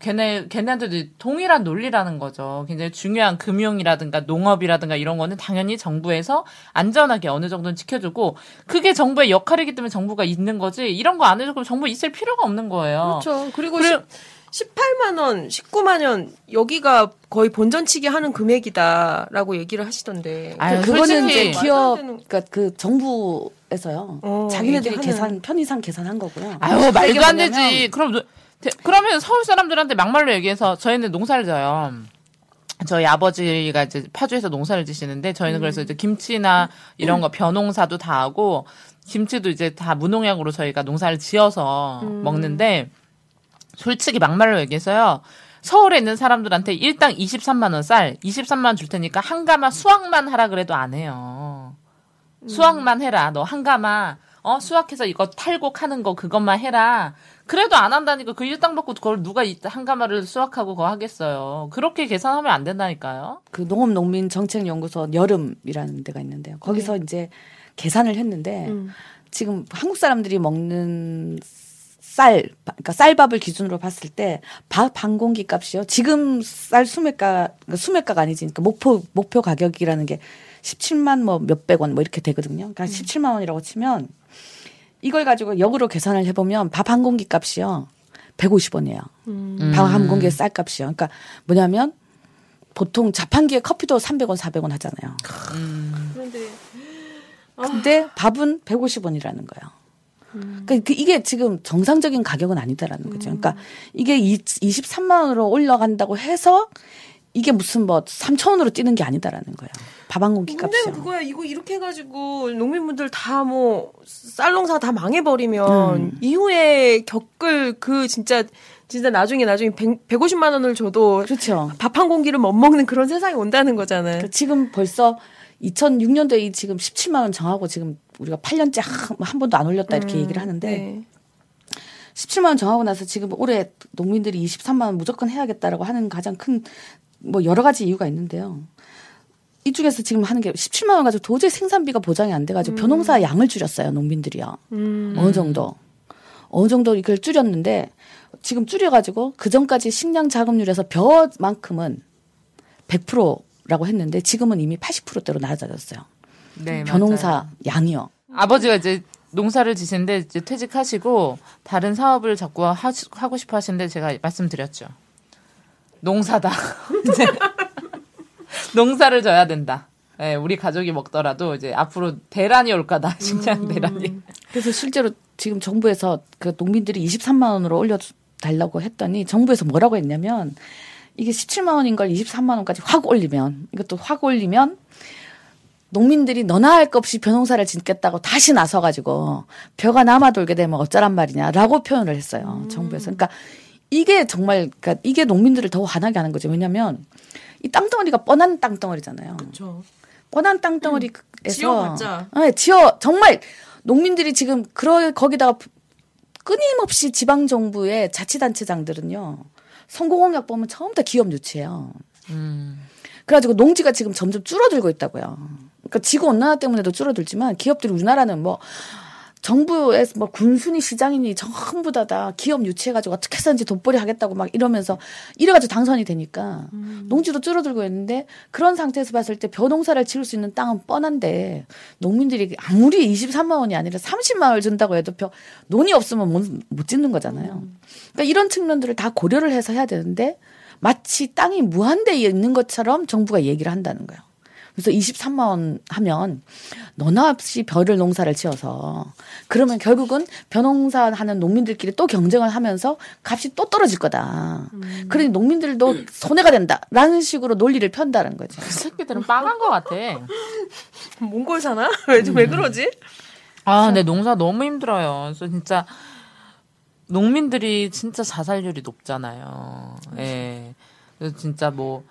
걔네 걔네한테도 동일한 논리라는 거죠. 굉장히 중요한 금융이라든가 농업이라든가 이런 거는 당연히 정부에서 안전하게 어느 정도는 지켜주고 그게 정부의 역할이기 때문에 정부가 있는 거지 이런 거 안 해주고 정부 있을 필요가 없는 거예요. 그렇죠. 그리고 그래- 10, 18만 원, 19만 원 여기가 거의 본전치기 하는 금액이다라고 얘기를 하시던데. 아유, 그거는 솔직히 이제 기업, 그러니까 그 정부에서요. 어, 자기네들이 얘기하는- 계산 편의상 계산한 거고요. 아유 말도 안 되지. 그럼 그러면 서울 사람들한테 막말로 얘기해서 저희는 농사를 져요. 저희 아버지가 이제 파주에서 농사를 지시는데 저희는 그래서 이제 김치나 이런 거 벼농사도 다 하고 김치도 이제 다 무농약으로 저희가 농사를 지어서 먹는데 솔직히 막말로 얘기해서요. 서울에 있는 사람들한테 일당 23만 원 쌀, 23만 원 줄 테니까 한 가마 수확만 하라 그래도 안 해요. 수확만 해라. 너 한 가마 어 수확해서 이거 탈곡하는 거 그것만 해라. 그래도 안 한다니까 그 일당 받고 그걸 누가 이- 한 가마를 수확하고 그거 하겠어요. 그렇게 계산하면 안 된다니까요. 그 농업농민정책연구소 여름이라는 데가 있는데요. 거기서 이제 계산을 했는데 지금 한국 사람들이 먹는 쌀, 그러니까 쌀밥을 기준으로 봤을 때 밥 한 공기 값이요. 지금 쌀 수매가 그러니까 수매가가 아니지. 그러니까 목표 목표 가격이라는 게 17만 뭐 몇백 원 뭐 이렇게 되거든요. 그러니까 17만 원이라고 치면 이걸 가지고 역으로 계산을 해 보면 밥 한 공기 값이요. 150원이에요. 음. 방한 공기의 쌀값이요. 그러니까 뭐냐면 보통 자판기에 커피도 300원, 400원 하잖아요. 그런데 근데 밥은 150원이라는 거예요. 그러니까 그 이게 지금 정상적인 가격은 아니다라는 거죠. 그러니까 이게 이- 23만 원으로 올라간다고 해서 이게 무슨 뭐 3천 원으로 뛰는 게 아니다라는 거예요. 밥한 공기 문제는 값이요. 그거야. 이거 이렇게 해가지고 농민분들 다 뭐 쌀농사 다 망해버리면 음. 이후에 겪을 그 진짜 진짜 나중에 나중에 100, 150만 원을 줘도 그렇죠. 밥 한 공기를 못 먹는 그런 세상이 온다는 거잖아요. 그러니까 지금 벌써 2006년도에 이 지금 17만 원 정하고 지금 우리가 8년째 한, 한 번도 안 올렸다 이렇게 얘기를 하는데 네. 17만 원 정하고 나서 지금 올해 농민들이 23만 원 무조건 해야겠다라고 하는 가장 큰 뭐 여러 가지 이유가 있는데요. 이쪽에서 지금 하는 게 17만 원 가지고 도저히 생산비가 보장이 안 돼가지고 벼농사 양을 줄였어요 농민들이요. 음. 어느 정도 어느 정도 이걸 줄였는데 지금 줄여가지고 그 전까지 식량 자급률에서 벼만큼은 100% 라고 했는데 지금은 이미 80%대로 낮아졌어요. 네, 맞아요. 양이요. 아버지가 이제 농사를 지시는데 이제 퇴직하시고 다른 사업을 자꾸 하, 하고 싶어 하시는데 제가 말씀드렸죠. 농사다. 이제 농사를 져야 된다. 예, 우리 가족이 먹더라도 이제 앞으로 대란이 올 거다. 식량 대란이. 그래서 실제로 지금 정부에서 그 농민들이 23만 원으로 올려 달라고 했더니 정부에서 뭐라고 했냐면 이게 17만 원인 걸 23만 원까지 확 올리면 이것도 확 올리면 농민들이 너나 할 것 없이 벼농사를 짓겠다고 다시 나서가지고 벼가 남아 돌게 되면 어쩌란 말이냐라고 표현을 했어요 정부에서. 그러니까 이게 정말 그러니까 이게 농민들을 더 화나게 하는 거죠. 왜냐하면 이 땅덩어리가 뻔한 땅덩어리잖아요. 그렇죠. 뻔한 땅덩어리에서 지어봤자. 네, 지어 정말 농민들이 지금 그러 거기다가 끊임없이 지방 정부의 자치단체장들은요 성공홍약 보면 처음부터 기업 유치해요. 음. 그래가지고 농지가 지금 점점 줄어들고 있다고요. 그러니까 지구 온난화 때문에도 줄어들지만 기업들이 우리나라는 뭐 정부에서 뭐 군순이 시장이니 전부 다 다 기업 유치해가지고 어떻게 해서든지 돋보리 하겠다고 막 이러면서 이래가지고 당선이 되니까 농지도 줄어들고 있는데 그런 상태에서 봤을 때 벼농사를 지을 수 있는 땅은 뻔한데 농민들이 아무리 23만 원이 아니라 30만 원을 준다고 해도 벼 논이 없으면 못, 못 짓는 거잖아요. 그러니까 이런 측면들을 다 고려를 해서 해야 되는데 마치 땅이 무한대에 있는 것처럼 정부가 얘기를 한다는 거예요. 그래서 23만 원 하면 너나 없이 벼를 농사를 지어서 그러면 결국은 벼농사 하는 농민들끼리 또 경쟁을 하면서 값이 또 떨어질 거다. 그러니 농민들도 손해가 된다라는 식으로 논리를 편다는 거죠. 그 새끼들은 빵한 것 같아. 몽골 사나? 왜, 왜 그러지? 아, 근데 농사 너무 힘들어요. 그래서 진짜 농민들이 진짜 자살률이 높잖아요. 예. 그래서 진짜 뭐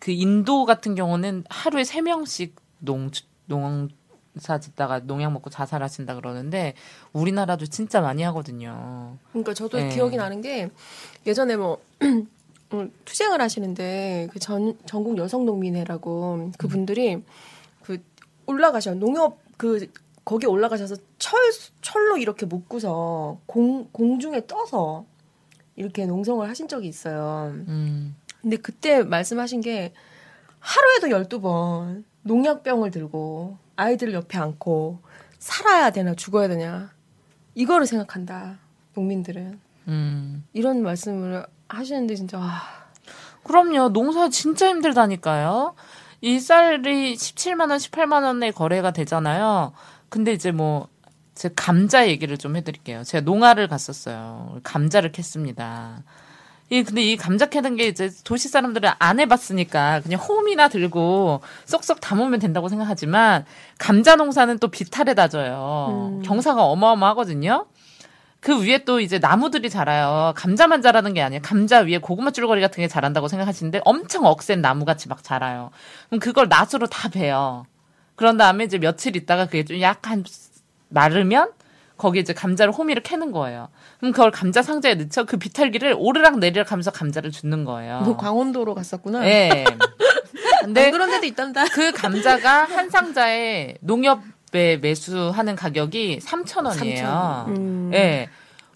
그 인도 같은 경우는 하루에 세 명씩 농 농사 짓다가 농약 먹고 자살하신다 그러는데 우리나라도 진짜 많이 하거든요. 그러니까 저도 네. 기억이 나는 게 예전에 뭐 음, 투쟁을 하시는데 그 전 전국 여성 농민회라고 그분들이 그 올라가셔 농협 그 거기 올라가셔서 철 철로 이렇게 묶고서 공 공중에 떠서 이렇게 농성을 하신 적이 있어요. 음. 근데 그때 말씀하신 게 하루에도 12번 농약병을 들고 아이들을 옆에 안고 살아야 되나 죽어야 되냐 이거를 생각한다 농민들은 음. 이런 말씀을 하시는데 진짜 와, 그럼요. 농사 진짜 힘들다니까요. 이 쌀이 17만 원, 18만 원에 거래가 되잖아요. 근데 이제 뭐, 제 감자 얘기를 좀 해드릴게요. 제가 농아를 갔었어요. 감자를 캤습니다. 이 근데 이 감자 캐는 게 이제 도시 사람들은 안 해봤으니까 그냥 홈이나 들고 쏙쏙 담으면 된다고 생각하지만 감자 농사는 또 비탈에 다져요. 경사가 어마어마하거든요. 그 위에 또 이제 나무들이 자라요. 감자만 자라는 게 아니에요. 감자 위에 고구마 줄거리 같은 게 자란다고 생각하시는데 엄청 억센 나무같이 막 자라요. 그럼 그걸 낫으로 다 베요. 그런 다음에 이제 며칠 있다가 그게 좀 약간 마르면 거기 이제 감자를 호미를 캐는 거예요. 그럼 그걸 감자 상자에 넣죠. 그 비탈기를 오르락 내리락 하면서 감자를 줍는 거예요. 너 광원도로 갔었구나. 예. 근데 안 그런 데도 있단다. 그 감자가 한 상자에 농협에 매수하는 가격이 3,000원이에요. 음. 예.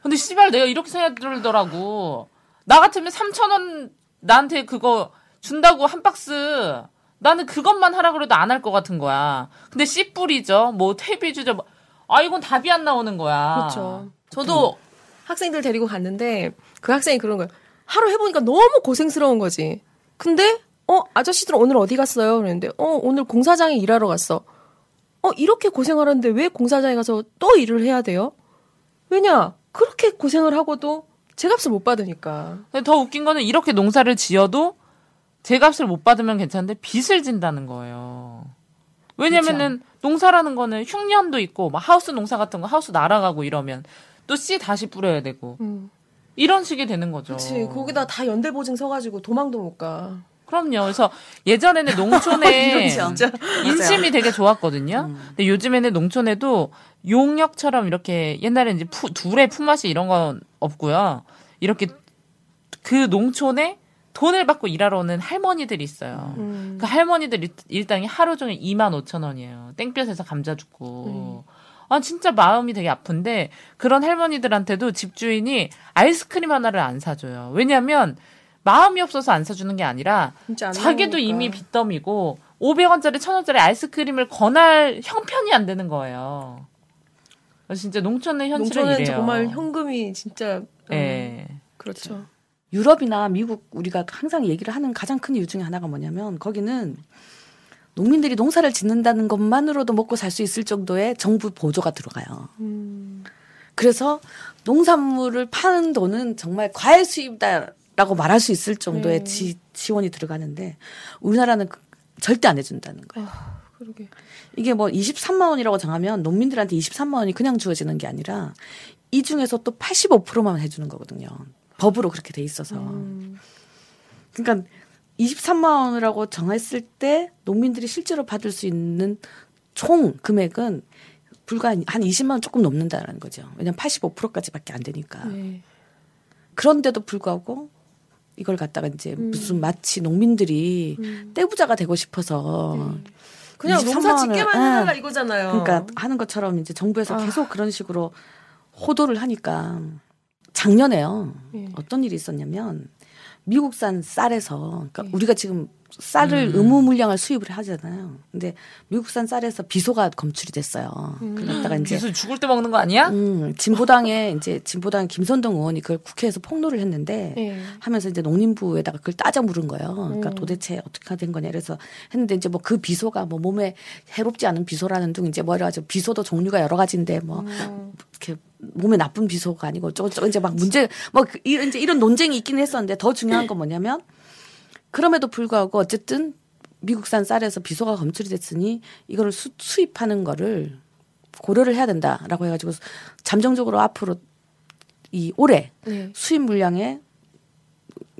근데 씨발 내가 이렇게 생각 들더라고. 나 같으면 3,000원 나한테 그거 준다고 한 박스 나는 그것만 하라 그래도 안 할 것 같은 거야. 근데 씨 뿌리죠. 뭐 퇴비 주죠. 뭐. 아 이건 답이 안 나오는 거야. 그렇죠. 저도 학생들 데리고 갔는데 그 학생이 그런 거예요. 하루 해보니까 너무 고생스러운 거지. 근데 어 아저씨들 오늘 어디 갔어요? 그랬는데 어 오늘 공사장에 일하러 갔어. 어 이렇게 고생하는데 왜 공사장에 가서 또 일을 해야 돼요? 왜냐 그렇게 고생을 하고도 제값을 못 받으니까. 더 웃긴 거는 이렇게 농사를 지어도 제값을 못 받으면 괜찮은데 빚을 진다는 거예요. 왜냐면은 농사라는 거는 흉년도 있고 막 하우스 농사 같은 거 하우스 날아가고 이러면 또 씨 다시 뿌려야 되고 음. 이런 식이 되는 거죠. 그렇지 거기다 다 연대 보증 서가지고 도망도 못 가. 그럼요. 그래서 예전에는 농촌에 진짜. 인심이 되게 좋았거든요. 근데 요즘에는 농촌에도 용역처럼 이렇게 옛날에 이제 푸, 둘의 품맛이 이런 건 없고요. 이렇게 그 농촌에 돈을 받고 일하러 오는 할머니들이 있어요. 음. 그 할머니들 일- 일당이 하루 종일 2만 5천 원이에요. 땡볕에서 감자 줍고. 아, 진짜 마음이 되게 아픈데 그런 할머니들한테도 집주인이 아이스크림 하나를 안 사줘요. 왜냐면 마음이 없어서 안 사주는 게 아니라 자기도. 이미 빚더미고 500원짜리 1000원짜리 아이스크림을 권할 형편이 안 되는 거예요. 진짜 농촌의 현실은 농촌은 이래요. 정말 현금이 진짜 어, 예. 그렇죠. 유럽이나 미국 우리가 항상 얘기를 하는 가장 큰 이유 중에 하나가 뭐냐면 거기는 농민들이 농사를 짓는다는 것만으로도 먹고 살 수 있을 정도의 정부 보조가 들어가요. 그래서 농산물을 파는 돈은 정말 과일 수입이다라고 말할 수 있을 정도의 네. 지, 지원이 들어가는데 우리나라는 그- 절대 안 해준다는 거예요. 그러게. 이게 뭐 23만 원이라고 정하면 농민들한테 23만 원이 그냥 주어지는 게 아니라 이 중에서 또 85%만 해주는 거거든요. 법으로 그렇게 돼 있어서. 그러니까 23만 원이라고 정했을 때 농민들이 실제로 받을 수 있는 총 금액은 불과 한 20만 원 조금 넘는다라는 거죠. 왜냐면 85%까지밖에 안 되니까. 네. 그런데도 불구하고 이걸 갖다가 이제 무슨 마치 농민들이 떼부자가 되고 싶어서 그냥 23만 농사 짓게만 예. 해달라 이거잖아요. 그러니까 하는 것처럼 이제 정부에서 아. 계속 그런 식으로 호도를 하니까 작년에요. 예. 어떤 일이 있었냐면 미국산 쌀에서 그러니까 예. 우리가 지금 쌀을 의무 물량을 수입을 하잖아요. 근데 미국산 쌀에서 비소가 검출이 됐어요. 음. 그러다가 이제 비수 죽을 때 먹는 거 아니야? 음, 진보당의 이제 진보당 김선동 의원이 그걸 국회에서 폭로를 했는데 예. 하면서 이제 농림부에다가 그걸 따져 물은 거예요. 그러니까 음. 도대체 어떻게 된 거냐. 그래서 했는데 이제 뭐 그 비소가 뭐 몸에 해롭지 않은 비소라는 둥 이제 뭐라 하죠. 비소도 종류가 여러 가지인데 뭐 음. 이렇게 몸에 나쁜 비소가 아니고 저저 이제 막 문제 뭐 그- 이런 이제 이런 논쟁이 있긴 했었는데 더 중요한 건 뭐냐면 그럼에도 불구하고 어쨌든 미국산 쌀에서 비소가 검출이 됐으니 이거를 수, 수입하는 거를 고려를 해야 된다라고 해가지고 잠정적으로 앞으로 이 올해 네. 수입 물량에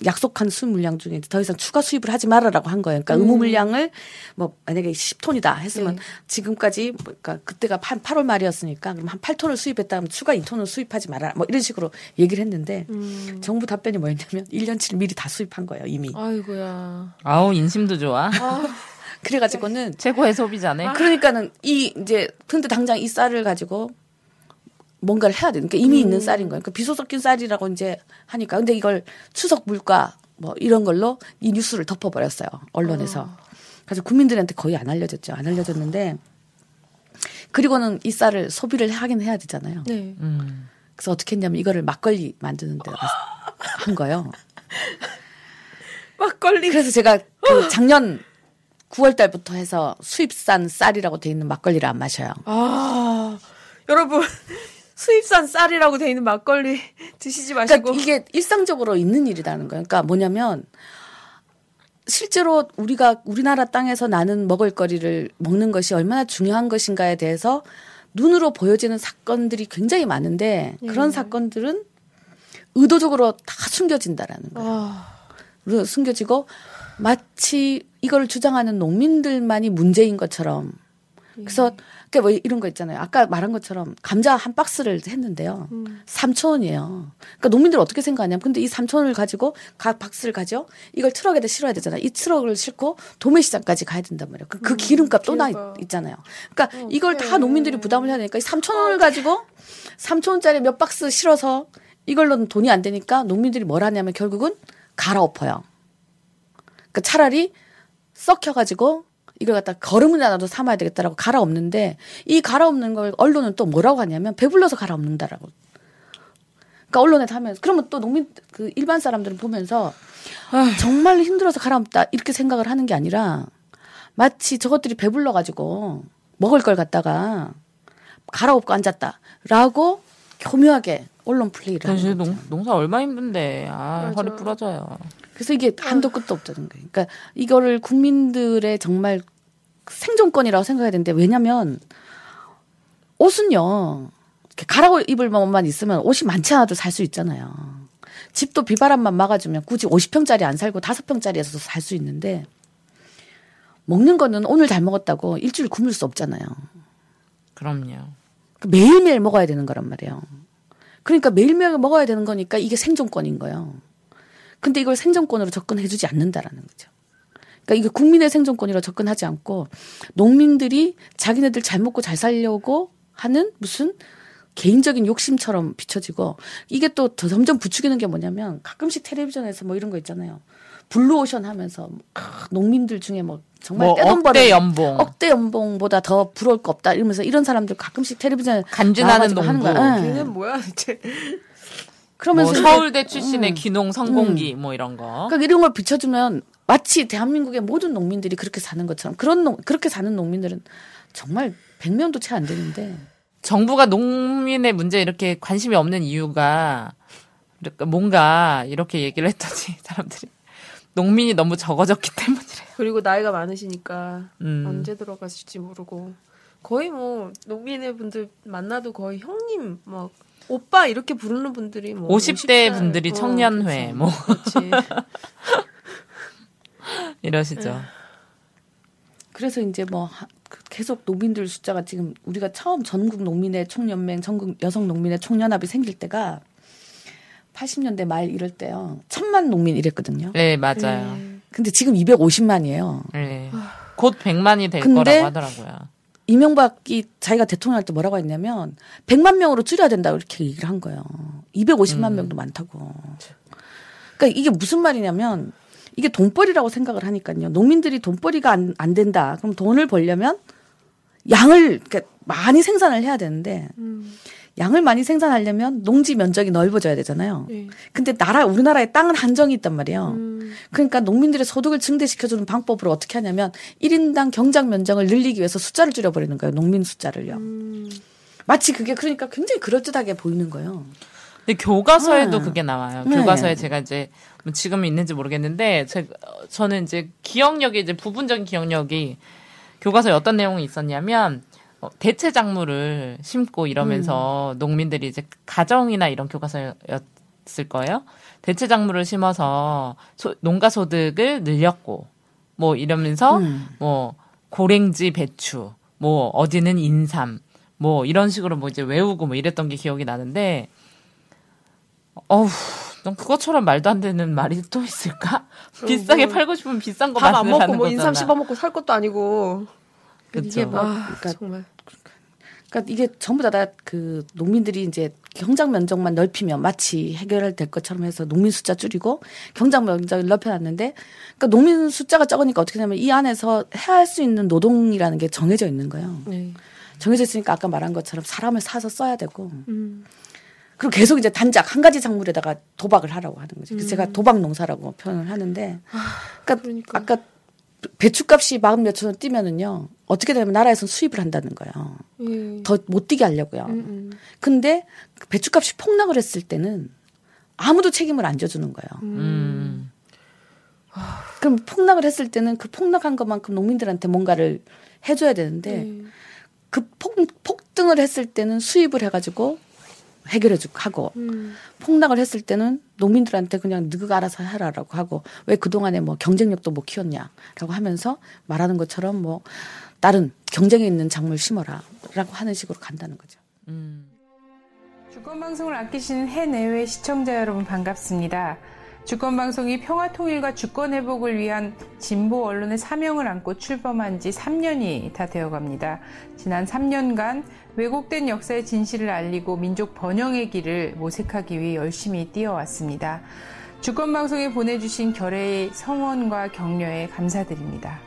약속한 수입 물량 중에 더 이상 추가 수입을 하지 말아라고 한 거예요. 그러니까 의무 물량을 뭐 만약에 10톤이다 했으면 네. 지금까지 뭐 그러니까 그때가 한 8월 말이었으니까 그럼 한 8톤을 수입했다 하면 추가 2톤을 수입하지 마라. 뭐 이런 식으로 얘기를 했는데 음. 정부 답변이 뭐였냐면 1년치를 미리 다 수입한 거예요, 이미. 아이고야. 아우 인심도 좋아. 그래 가지고는 최고의 소비자네. 그러니까는 이 이제 근데 당장 이 쌀을 가지고 뭔가를 해야 돼. 그러니까 이미 있는 쌀인 거예요. 그러니까 비소 섞인 쌀이라고 이제 하니까 근데 이걸 추석 물가 뭐 이런 걸로 이 뉴스를 덮어버렸어요 언론에서. 그래서 국민들한테 거의 안 알려졌죠. 안 알려졌는데 그리고는 이 쌀을 소비를 하긴 해야 되잖아요. 네. 음. 그래서 어떻게 했냐면 이거를 막걸리 만드는 데 가서 한 거예요. 막걸리. 그래서 제가 그 작년 9월 달부터 해서 수입산 쌀이라고 돼 있는 막걸리를 안 마셔요. 아 여러분 수입산 쌀이라고 돼 있는 막걸리 드시지 마시고. 그러니까 이게 일상적으로 있는 일이라는 거예요. 그러니까 뭐냐면 실제로 우리가 우리나라 땅에서 나는 먹을거리를 먹는 것이 얼마나 중요한 것인가에 대해서 눈으로 보여지는 사건들이 굉장히 많은데 그런 사건들은 의도적으로 다 숨겨진다라는 거예요. 아, 로 숨겨지고 마치 이걸 주장하는 농민들만이 문제인 것처럼 그래서 그뭐 이런 거 있잖아요. 아까 말한 것처럼 감자 한 박스를 했는데요. 음. 3천 원이에요. 그러니까 농민들 어떻게 생각하냐면 근데 이 3천 원을 가지고 각 박스를 가져 이걸 트럭에다 실어야 되잖아요. 이 트럭을 싣고 도매시장까지 가야 된단 말이에요. 그, 그 기름값 또나 기름값. 있잖아요. 그러니까 이걸 다 농민들이 부담을 해야 되니까 이 3천 원을 가지고 3천 원짜리 몇 박스 실어서 이걸로는 돈이 안 되니까 농민들이 뭘 하냐면 결국은 갈아엎어요. 그러니까 차라리 썩혀가지고 이걸 갖다 거름이라도 삼아야 되겠다라고 갈아엎는데 이 갈아엎는 걸 언론은 또 뭐라고 하냐면 배불러서 갈아엎는다라고. 그러니까 언론에 하면서 그러면 또 농민 그 일반 사람들은 보면서 정말 힘들어서 가라앉다 이렇게 생각을 하는 게 아니라 마치 저것들이 배불러 가지고 먹을 걸 갖다가 갈아엎고 앉았다라고 교묘하게 언론 플레이를 하는. 농, 농사 얼마 힘든데 아 맞아. 허리 부러져요. 그래서 이게 한도 끝도 없다는 거예요. 그러니까 이거를 국민들의 정말 생존권이라고 생각해야 되는데 왜냐면 옷은요 이렇게 갈아입을 것만 있으면 옷이 많지 않아도 살 수 있잖아요. 집도 비바람만 막아주면 굳이 50평짜리 안 살고 5평짜리에서도 살 수 있는데 먹는 거는 오늘 잘 먹었다고 일주일 굶을 수 없잖아요. 그럼요. 그 매일매일 먹어야 되는 거란 말이에요. 그러니까 매일매일 먹어야 되는 거니까 이게 생존권인 거예요. 근데 이걸 생존권으로 접근해주지 않는다라는 거죠. 그러니까 이게 국민의 생존권으로 접근하지 않고 농민들이 자기네들 잘 먹고 잘 살려고 하는 무슨 개인적인 욕심처럼 비춰지고 이게 또더 점점 부추기는 게 뭐냐면 가끔씩 텔레비전에서 뭐 이런 거 있잖아요. 블루오션 하면서 아, 농민들 중에 뭐 정말 뭐 떼돈 버는 연봉. 억대 연봉보다 더 부러울 거 없다 이러면서 이런 사람들 가끔씩 텔레비전에 간지나는 나와가지고 하는 농부. 거야. 예. 걔는 뭐야 대체? 그러면서 뭐 이제 서울대 출신의 음. 귀농 성공기 뭐 이런 거. 그러니까 이런 걸 비춰주면 마치 대한민국의 모든 농민들이 그렇게 사는 것처럼 그런 농, 그렇게 사는 농민들은 정말 100명도 채 안 되는데 정부가 농민의 문제에 이렇게 관심이 없는 이유가 뭔가 이렇게 얘기를 했더니 사람들이 농민이 너무 적어졌기 때문이래요. 그리고 나이가 많으시니까 음. 언제 들어가실지 모르고 거의 뭐 농민의 분들 만나도 거의 형님 막 오빠 이렇게 부르는 분들이 뭐 50대 50살. 분들이 어, 청년회 그렇죠. 뭐 그렇지. 이러시죠. 그래서 이제 뭐 하- 그 계속 농민들 숫자가 지금 우리가 처음 전국 농민의 총연맹, 전국 여성 농민의 총연합이 생길 때가 80년대 말 이럴 때요. 천만 농민 이랬거든요. 네, 맞아요. 근데 지금 250만이에요. 네. 곧 100만이 될 근데 거라고 하더라고요. 이명박이 자기가 대통령 할 때 뭐라고 했냐면 100만 명으로 줄여야 된다고 이렇게 얘기를 한 거예요. 250만 음. 명도 많다고. 그러니까 이게 무슨 말이냐면 이게 돈벌이라고 생각을 하니까요. 농민들이 돈벌이가 안, 안 된다. 그럼 돈을 벌려면 양을 그러니까 많이 생산을 해야 되는데 음. 양을 많이 생산하려면 농지 면적이 넓어져야 되잖아요. 네. 근데 나라 우리나라에 땅은 한정이 있단 말이에요. 음. 그러니까 농민들의 소득을 증대시켜주는 방법으로 어떻게 하냐면 1인당 경작 면적을 늘리기 위해서 숫자를 줄여버리는 거예요. 농민 숫자를요. 음. 마치 그게 그러니까 굉장히 그럴듯하게 보이는 거예요. 근데 교과서에도 음. 그게 나와요. 네. 교과서에 제가 이제 뭐 지금 있는지 모르겠는데 제, 어, 저는 이제 기억력이 이제 부분적인 기억력이 교과서에 어떤 내용이 있었냐면 어, 대체 작물을 심고 이러면서 음. 농민들이 이제 가정이나 이런 교과서였을 거예요. 대체 작물을 심어서 소- 농가 소득을 늘렸고 뭐 이러면서 음. 뭐 고랭지 배추 뭐 어디는 인삼 뭐 이런 식으로 뭐 이제 외우고 뭐 이랬던 게 기억이 나는데 어우 넌 그것처럼 말도 안 되는 말이 또 있을까? 비싸게 뭐 팔고 싶으면 비싼 거 밥안 먹고 뭐 인삼 거잖아. 씹어 먹고 살 것도 아니고 그쵸. 이게 뭐아 그러니까, 정말 그러니까 이게 전부 다 그 농민들이 이제 경작 면적만 넓히면 마치 해결될 것처럼 해서 농민 숫자 줄이고 경작 면적을 넓혀놨는데 그러니까 농민 숫자가 적으니까 어떻게 되냐면 이 안에서 해야 할 수 있는 노동이라는 게 정해져 있는 거예요. 네. 정해져 있으니까 아까 말한 것처럼 사람을 사서 써야 되고 음. 그리고 계속 이제 단작 한 가지 작물에다가 도박을 하라고 하는 거죠. 그래서 제가 도박 농사라고 표현을 하는데, 그러니까, 그러니까. 아까 배추값이 마흔 몇천 원 뛰면은요 어떻게 되면 나라에서 수입을 한다는 거예요. 예. 더못 뛰게 하려고요. 음, 음. 근데 배추값이 폭락을 했을 때는 아무도 책임을 안 져주는 거예요. 음. 그럼 폭락을 했을 때는 그 폭락한 것만큼 농민들한테 뭔가를 해줘야 되는데 네. 그 폭, 폭등을 했을 때는 수입을 해가지고 해결해 주고 하고 음. 폭락을 했을 때는 농민들한테 그냥 너가 알아서 해라라고 하고 왜 그동안에 뭐 경쟁력도 못 키웠냐라고 하면서 말하는 것처럼 뭐 다른 경쟁에 있는 작물 심어라라고 하는 식으로 간다는 거죠. 음. 주권방송을 아끼시는 해내외 시청자 여러분 반갑습니다. 주권방송이 평화통일과 주권회복을 위한 진보 언론의 사명을 안고 출범한 지 3년이 다 되어갑니다. 지난 3년간 왜곡된 역사의 진실을 알리고 민족 번영의 길을 모색하기 위해 열심히 뛰어왔습니다. 주권방송에 보내주신 결의의 성원과 격려에 감사드립니다.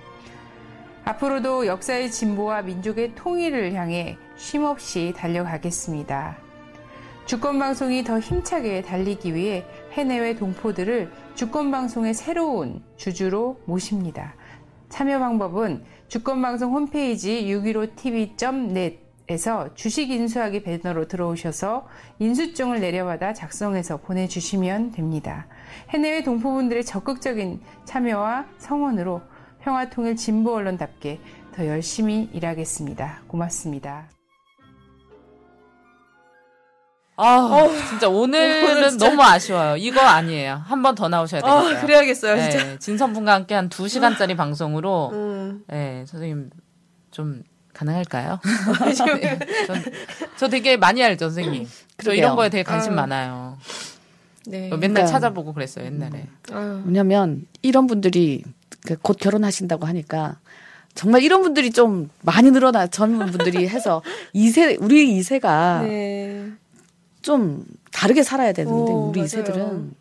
앞으로도 역사의 진보와 민족의 통일을 향해 쉼없이 달려가겠습니다. 주권방송이 더 힘차게 달리기 위해 해내외 동포들을 주권방송의 새로운 주주로 모십니다. 참여 방법은 주권방송 홈페이지 615tv.net 에서 주식 인수하기 배너로 들어오셔서 인수증을 내려받아 작성해서 보내주시면 됩니다. 해내외 동포분들의 적극적인 참여와 성원으로 평화통일 진보 언론답게 더 열심히 일하겠습니다. 고맙습니다. 아, 진짜 오늘은 진짜- 너무 아쉬워요. 이거 아니에요. 한 번 더 나오셔야 아, 되겠어요. 그래야겠어요, 진짜. 네, 진선분과 함께 한 2시간짜리 방송으로 음. 네, 선생님 좀 가능할까요? 네, 전, 저 되게 많이 알죠, 선생님. 저 그러게요. 이런 거에 되게 관심 아유. 많아요. 네. 맨날 그러니까- 찾아보고 그랬어요, 옛날에. 아유. 왜냐면 이런 분들이 그곧 결혼하신다고 하니까 정말 이런 분들이 좀 많이 늘어나 젊은 분들이 해서 이세 우리 이세가 네. 좀 다르게 살아야 되는데 오, 우리 맞아요. 이세들은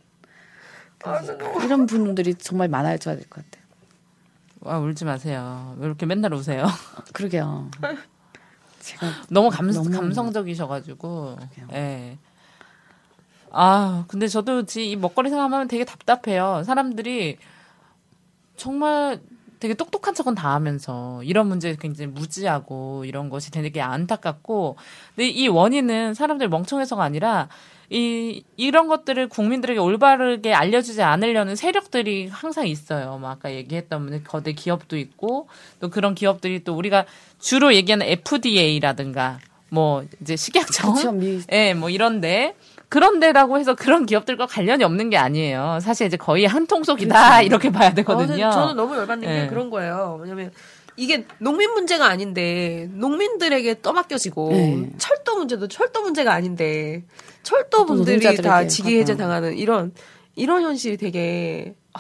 이런 분들이 정말 많아져야 될 것 같아요. 와, 울지 마세요. 왜 이렇게 맨날 우세요? 그러게요. 제가 너무 감, 너무- 감성적이셔가지고. 예. 아, 근데 저도 지- 이 먹거리 생각하면 되게 답답해요. 사람들이 정말 되게 똑똑한 척은 다 하면서 이런 문제에 굉장히 무지하고 이런 것이 되게 안타깝고 근데 이 원인은 사람들이 멍청해서가 아니라 이 이런 것들을 국민들에게 올바르게 알려주지 않으려는 세력들이 항상 있어요. 뭐 아까 얘기했던 거대 기업도 있고 또 그런 기업들이 또 우리가 주로 얘기하는 FDA라든가 뭐 이제 식약청 예, 뭐 이런데 그런 데라고 해서 그런 기업들과 관련이 없는 게 아니에요. 사실 이제 거의 한 통속이다 이렇게 봐야 되거든요. 아, 저는 너무 열받는 게 네. 그런 거예요. 왜냐면 이게 농민 문제가 아닌데 농민들에게 떠맡겨지고 네. 철도 문제도 철도 문제가 아닌데 철도 분들이 다 직위 해제. 당하는 이런 이런 현실이 되게 아,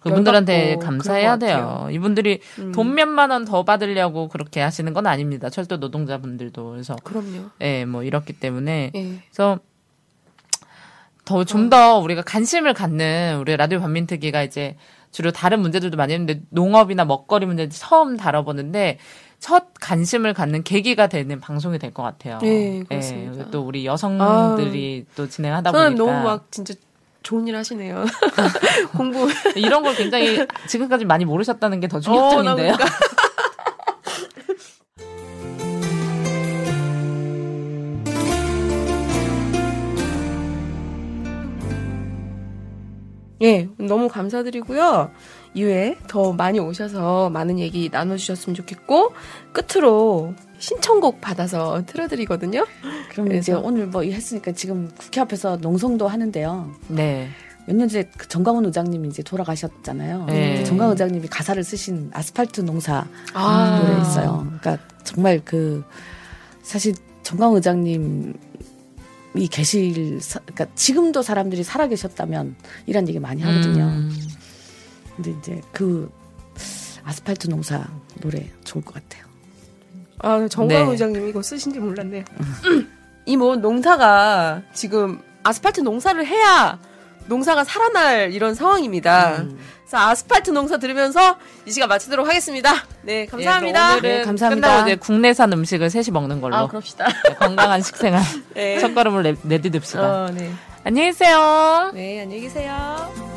그분들한테 감사해야 돼요. 이분들이 음. 돈 몇만 원 더 받으려고 그렇게 하시는 건 아닙니다. 철도 노동자분들도 그래서 그럼요. 예, 뭐 이렇기 때문에 예. 그래서 더 좀더 우리가 관심을 갖는 우리 라디오 반민특위가 이제 주로 다른 문제들도 많이 했는데 농업이나 먹거리 문제 처음 다뤄보는데 첫 관심을 갖는 계기가 되는 방송이 될 것 같아요. 네, 그렇습니다. 예, 또 우리 여성들이 또 진행하다 보니까 너무 막 진짜 좋은 일 하시네요. 공부 이런 걸 굉장히 지금까지 많이 모르셨다는 게더 어, 나 충격적인데요. 그 예, 너무 감사드리고요. 이후에 더 많이 오셔서 많은 얘기 나눠주셨으면 좋겠고, 끝으로 신청곡 받아서 틀어드리거든요. 그럼 그래서- 이제 오늘 뭐 했으니까 지금 국회 앞에서 농성도 하는데요. 네. 몇 년 전에 그 정광훈 의장님이 이제 돌아가셨잖아요. 네. 정광훈 의장님이 가사를 쓰신 아스팔트 농사 아. 노래 있어요. 그러니까 정말 그 사실 정광훈 의장님 이 계실 사- 그러니까 지금도 사람들이 살아 계셨다면 이런 얘기 많이 하거든요. 음. 근데 이제 그 아스팔트 농사 노래 좋을 것 같아요. 아, 정광 네. 의장님이 이거 쓰신지 몰랐네요. 이 뭐 농사가 지금 아스팔트 농사를 해야 농사가 살아날 이런 상황입니다. 그래서 아스팔트 농사 들으면서 이 시간 마치도록 하겠습니다. 네, 감사합니다. 예, 오늘은 네, 감사합니다. 끝나고 이제 국내산 음식을 셋이 먹는 걸로 아, 그럽시다. 네, 건강한 식생활 네. 첫 걸음을 내, 내디딥시다. 어, 네. 안녕히 계세요. 네, 안녕히 계세요.